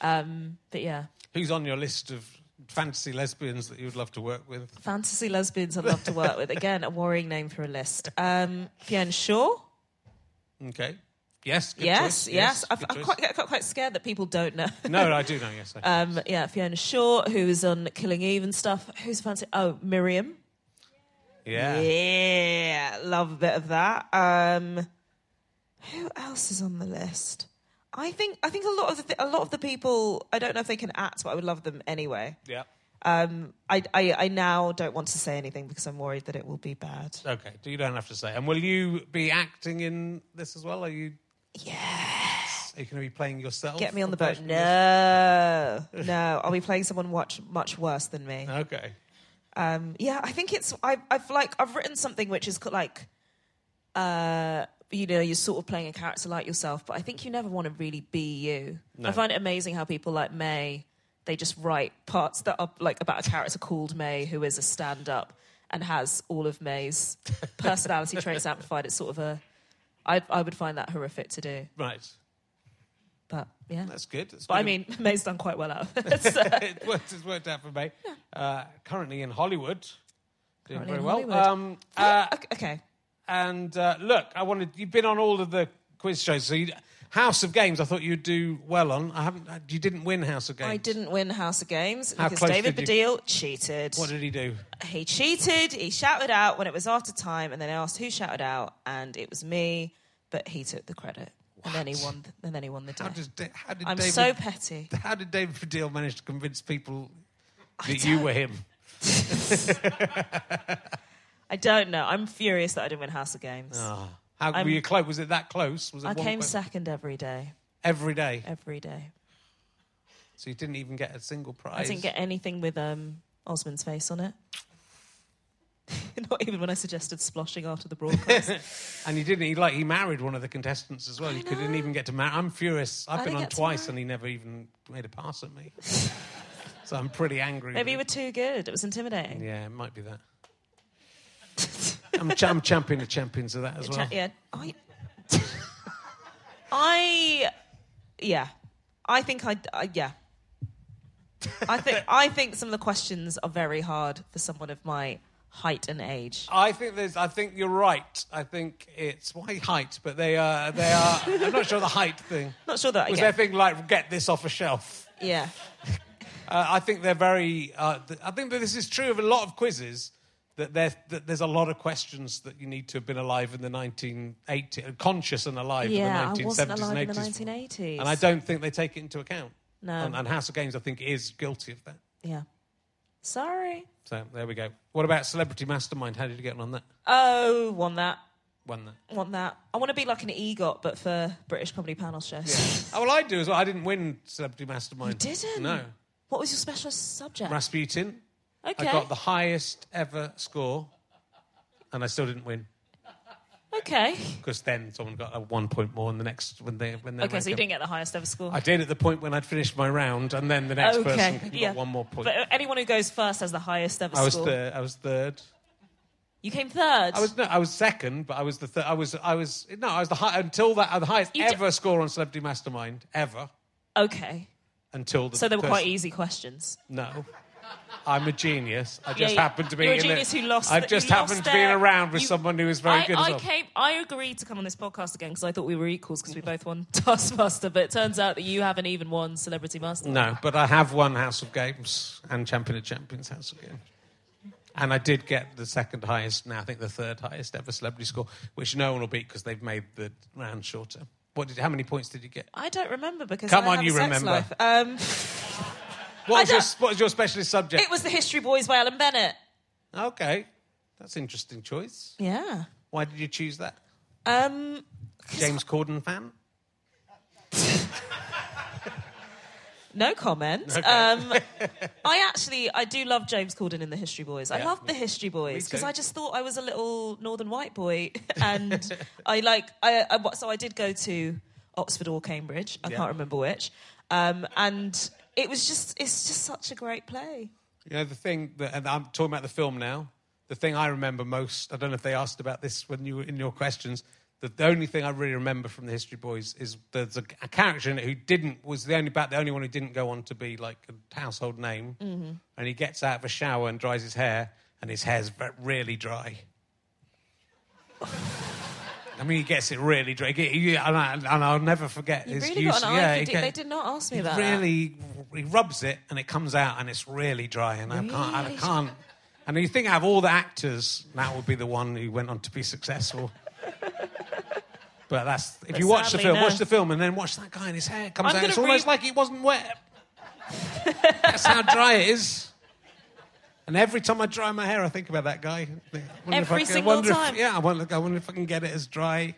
Um, but yeah, Who's on your list of fantasy lesbians that you would love to work with? fantasy lesbians I'd love to work with. Again, a worrying name for a list. Um, Fiona Shaw. Okay. Yes. good yes, choice, yes. I've, I'm quite, get quite scared that people don't know. No, I do know. Yes. I- Um, yeah, Fiona Shaw, who's on Killing Eve and stuff. Who's fancy? Oh, Miriam. yeah. Yeah, love a bit of that. Um, who else is on the list? I think I think a lot of the th- a lot of the people I don't know if they can act, but I would love them anyway. Yeah. Um, I, I I now don't want to say anything because I'm worried that it will be bad. Okay. Do you don't have to say. And will you be acting in this as well? Are you? Yes. Are you going to be playing yourself? Get me on the boat. No, no. I'll be playing someone much much worse than me. Okay. Um, yeah, I think it's I, I've like I've written something which is like, uh, you know, you're sort of playing a character like yourself, but I think you never want to really be you. No. I find it amazing how people like Mae, they just write parts that are like about a character called Mae who is a stand-up and has all of Mae's personality traits amplified. It's sort of a, I I would find that horrific to do, Right. but yeah. That's good. That's but I mean, Mae's done quite well out of it. so- it worked, it's worked out for me. Uh, currently in Hollywood, doing very well. Um, uh, okay. And uh, look, I wanted you've been on all of the quiz shows. So you, House of Games, I thought you'd do well on. I haven't. uh, You didn't win House of Games. I didn't win House of Games How because David Baddiel cheated. What did he do? he cheated. He shouted out when it was after time, and then I asked who shouted out, and it was me. But he took the credit, and then he won. th- And then he won the day. How, does how did I'm David, so petty. How did David Baddiel manage to convince people that you were him? I don't know. I'm furious that I didn't win House of Games. Oh. How I'm- were you close? Was it that close? Was it I came second every day. every day? Every day. So you didn't even get a single prize. I didn't get anything with um, Osman's face on it. Not even when I suggested sploshing after the broadcast. and he didn't. He like he married one of the contestants as well. He couldn't even get to marry. I'm furious. I've I been on twice, and he never even made a pass at me. so I'm pretty angry. Maybe you were too good. It was intimidating. Yeah, it might be that. I'm, ch- I'm champion of champions of that as well. Yeah. I, I, yeah. I think I, I yeah. I think I think some of the questions are very hard for someone of my height and age. I think there's. I think you're right. I think it's why height, but they are. They are. I'm not sure the height thing. Not sure that. Was yeah. their thing like get this off a shelf? yeah. Uh, I think they're very. Uh, th- I think that this is true of a lot of quizzes. That, there, that there's a lot of questions that you need to have been alive in the 1980s, conscious and alive Yeah, in the 1970s I wasn't and alive in the 80s. 1980s. And I don't think they take it into account. No. And, and House of Games, I think, is guilty of that. Yeah. Sorry. So there we go. What about Celebrity Mastermind? How did you get on that? Oh, won that. Won that. Won that. I want to be like an EGOT, but for British comedy panel shows. Oh, well, I do as well. I didn't win Celebrity Mastermind. You didn't? No. What was your special subject? Rasputin. Okay. I got the highest ever score, and I still didn't win Okay. because then someone got a one point more in the next when they when they Okay, so you up. didn't get the highest ever score. I did at the point when I'd finished my round, and then the next okay. person got yeah. one more point. But uh, anyone who goes first has the highest ever I was score. third. I was third. You came third. I was no, I was second, but I was the third. I was I was no, I was the high until that the highest You d- ever score on Celebrity Mastermind ever Okay. until the. So they were person- quite easy questions. No. I'm a genius. I just yeah. happened to be. You're a in genius who lost I just happened to be in their- a round with you- someone who was very I, good I as came. I agreed to come on this podcast again because I thought we were equals because we both won Taskmaster. But it turns out that you haven't even won Celebrity Master. No, but I have won House of Games and Champion of Champions House of Games. And I did get the second highest, now I think the third highest ever celebrity score, which no one will beat because they've made the round shorter. What did? How many points did you get? I don't remember because Come I on, you a remember. Um, What was, your, what was your specialist subject? it was the History Boys by Alan Bennett. Okay, that's an interesting choice. Yeah. Why did you choose that? Um, James Corden fan? no comment. Okay. Um, I actually I do love James Corden in the History Boys. I Yeah. love the History Boys because. I just thought I was a little northern white boy, and I like I, I so I did go to Oxford or Cambridge. I Yeah. can't remember which, um, and it was just it's just such a great play. You know, the thing that, and I'm talking about the film now, the thing I remember most, I don't know if they asked about this when you were in your questions, the, the only thing I really remember from the History Boys is there's a, a character in it who didn't, was the only, about the only one who didn't go on to be like a household name. Mm-hmm. And he gets out of a shower and dries his hair, and his hair's really dry. I mean, he gets it really he- and, I, and I'll never forget You his really use. got an eye yeah, for get- They did not ask me that. really he rubs it and it comes out and it's really dry and I can't I can't and you think out of all the actors that would be the one who went on to be successful but that's if But you watch the film no. watch the film and then watch that guy and his hair comes I'm out it's almost like it wasn't wet that's how dry it is and every time I dry my hair, I think about that guy. I I wonder if Every can- single wonder if- time? yeah, I wonder, I wonder if I can get it as dry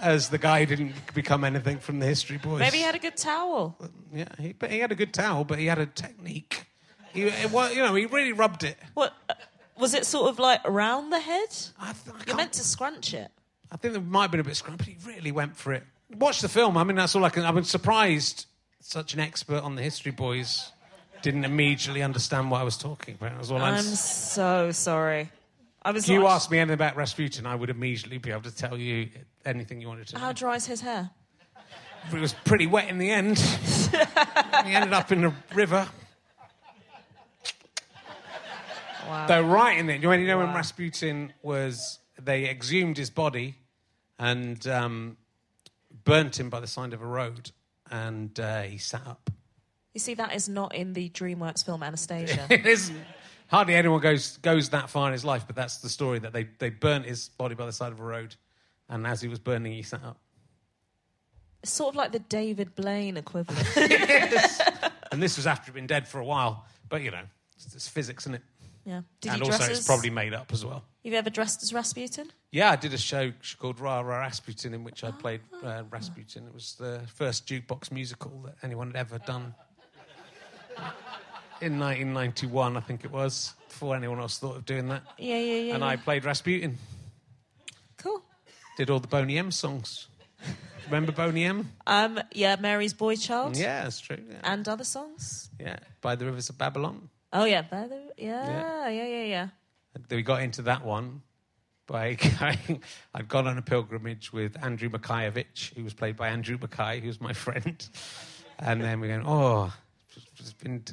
as the guy who didn't become anything from the History Boys. Maybe he had a good towel. Yeah, he, but he had a good towel, but he had a technique. He, it, you know, he really rubbed it. What uh, was it? Sort of like around the head? I, th- I You're meant to scrunch it. I think there might have been a bit scrumpy, but he really went for it. Watch the film. I mean, that's all I can. I've been surprised such an expert on the History Boys didn't immediately understand what I was talking about. That's all I'm, I'm so sorry. I was. If you like, asked me anything about Rasputin, I would immediately be able to tell you anything you wanted to know. How dry's his hair? It was pretty wet in the end. he ended up in the river. Wow. Though right in it, you know, know when Rasputin was, they exhumed his body and um, burnt him by the side of a road, and uh, he sat up. You see, that is not in the DreamWorks film Anastasia. It isn't. Hardly anyone goes goes that far in his life, but that's the story that they they burnt his body by the side of a road, and as he was burning, he sat up. it's sort of like the David Blaine equivalent. And this was after he'd been dead for a while, but you know, it's, it's physics, isn't it? yeah. Did and also, as? it's probably made up as well. Have you ever dressed as Rasputin? Yeah, I did a show called Ra Ra Rasputin in which I played uh, Rasputin. It was the first jukebox musical that anyone had ever done. In 1991, I think it was, before anyone else thought of doing that. Yeah, yeah, yeah. and yeah. I played Rasputin. Cool. Did all the Boney M songs. Remember Boney M? Um, yeah, Mary's Boy Child. Yeah, that's true. Yeah. And other songs. yeah. By the Rivers of Babylon. Oh yeah, by the, yeah, yeah, yeah, yeah. We got into that one by going. I'd gone on a pilgrimage with Andrew Makayevich, who was played by Andrew Mackay, who's my friend. And then we're going, oh, it's been,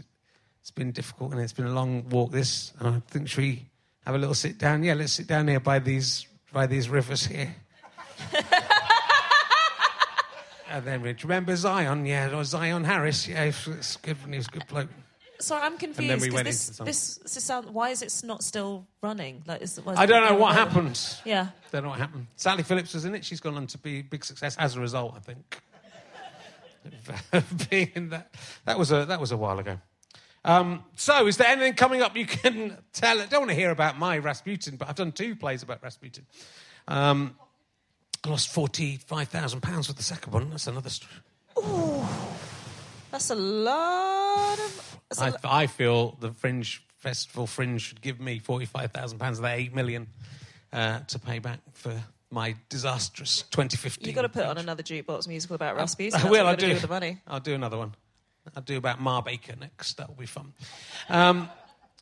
it's been difficult and it's been a long walk. This, and I think should we have a little sit down? Yeah, let's sit down here by these by these rivers here. and then we remember Zion? Yeah, or Zion Harris. Yeah, it's good. He was a good bloke. Sorry, I'm then confused we because went this, this this sound. Why is it not still running? Like, is, I don't know what happened. Yeah. Don't know what happened. Sally Phillips was in it. She's gone on to be a big success as a result, I think. Being that, that was a that was a while ago. Um, so, is there anything coming up you can tell? I don't want to hear about my Rasputin, but I've done two plays about Rasputin. Um, I lost forty-five thousand pounds with the second one. That's another story. That's a lot of. that's lo- I feel the Fringe Festival Fringe should give me forty-five thousand pounds of that eight million uh, to pay back for my disastrous 2015. You've got to put on another jukebox musical about Rasputin. I That's will. I'll you do. with the money. I'll do another one. I'll do about Mar Baker next. That will be fun. Um,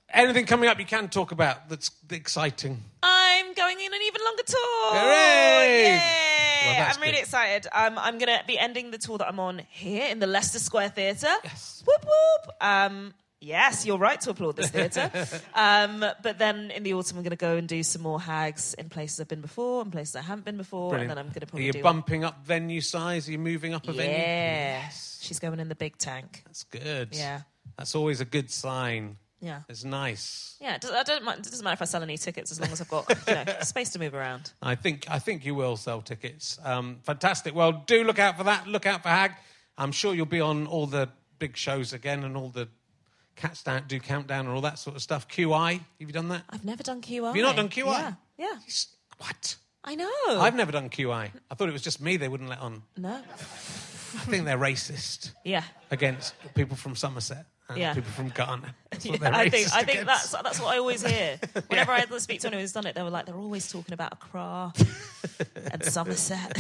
anything coming up you can talk about that's exciting? I'm going in an even longer tour. Hooray! Yay! Well, I'm really good. excited. Um, I'm going to be ending the tour that I'm on here in the Leicester Square Theatre. Yes. Whoop whoop. Um, yes, you're right to applaud this theatre. um, but then in the autumn, I'm going to go and do some more hags in places I've been before and places I haven't been before. Brilliant. And then I'm going to probably. Are you bumping up venue size? Are you moving up a venue? Yes. She's going in the big tank. That's good. Yeah. That's always a good sign. Yeah. It's nice. Yeah, I don't mind, it doesn't matter if I sell any tickets as long as I've got you know, space to move around. I think I think you will sell tickets. Um, fantastic. Well, do look out for that. Look out for Hag. I'm sure you'll be on all the big shows again and all the cats down, do countdown and all that sort of stuff. QI, have you done that? I've never done QI. Have you not done QI? Yeah. Yeah. What? I know. I've never done QI. I thought it was just me they wouldn't let on. No. I think they're racist Yeah. against people from Somerset Uh-huh. Yeah. people from Ghana. Yeah, I think I think against. that's that's what I always hear. Whenever I speak to anyone who's done it, they were like they're always talking about Accra and Somerset.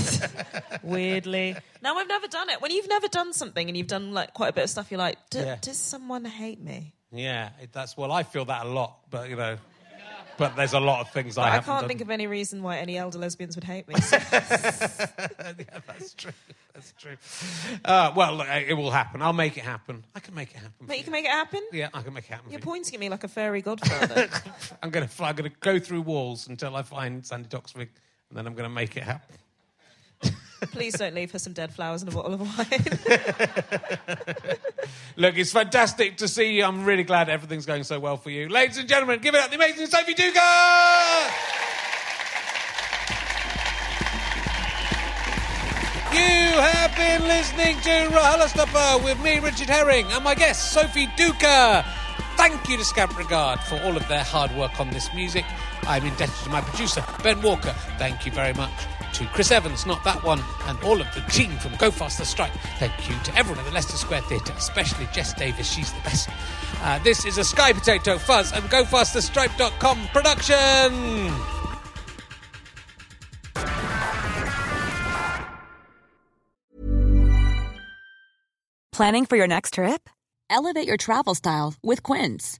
Weirdly, now I've never done it. When you've never done something and you've done like quite a bit of stuff, you're like, "D- Yeah. does someone hate me? Yeah, that's well. I feel that a lot, but you know, but there's a lot of things I I, can't done. think of any reason why any elder lesbians would hate me. yeah, that's true. That's true. Uh, well, it will happen. I'll make it happen. I can make it happen. but you can make it happen. Yeah, I can make it happen. You're pointing at me like a fairy godfather. I'm gonna, fly, I'm gonna go through walls until I find Sandi Toksvig, and then I'm gonna make it happen. Please don't leave her some dead flowers and a bottle of wine. Look, it's fantastic to see you. I'm really glad everything's going so well for you, ladies and gentlemen. Give it up, the amazing Sophie Duker. You have been listening to RHLSTP with me, Richard Herring, and my guest, Sophie Duker. Thank you to Scamp Regard for all of their hard work on this music. I'm indebted to my producer, Ben Walker. Thank you very much to Chris Evans, not that one, and all of the team from Go Faster Stripe. Thank you to everyone at the Leicester Square Theatre, especially Jess Davis. She's the best. Uh, this is a Sky Potato Fuzz and GoFasterStripe.com production. Planning for your next trip? Elevate your travel style with Quince.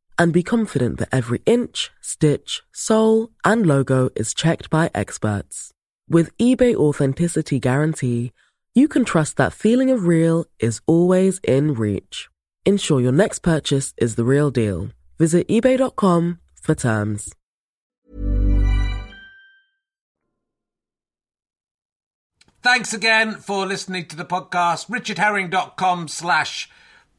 and be confident that every inch, stitch, sole, and logo is checked by experts. With eBay Authenticity Guarantee, you can trust that feeling of real is always in reach. Ensure your next purchase is the real deal. Visit eBay.com for terms. Thanks again for listening to the podcast. richardherring.com slash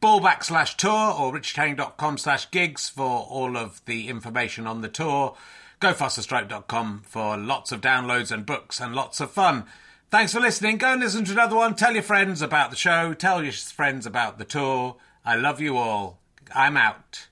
ballback slash tour or richardherring.com slash gigs for all of the information on the tour. GoFasterStripe.com for lots of downloads and books and lots of fun. Thanks for listening. Go and listen to another one. Tell your friends about the show. Tell your friends about the tour. I love you all. I'm out.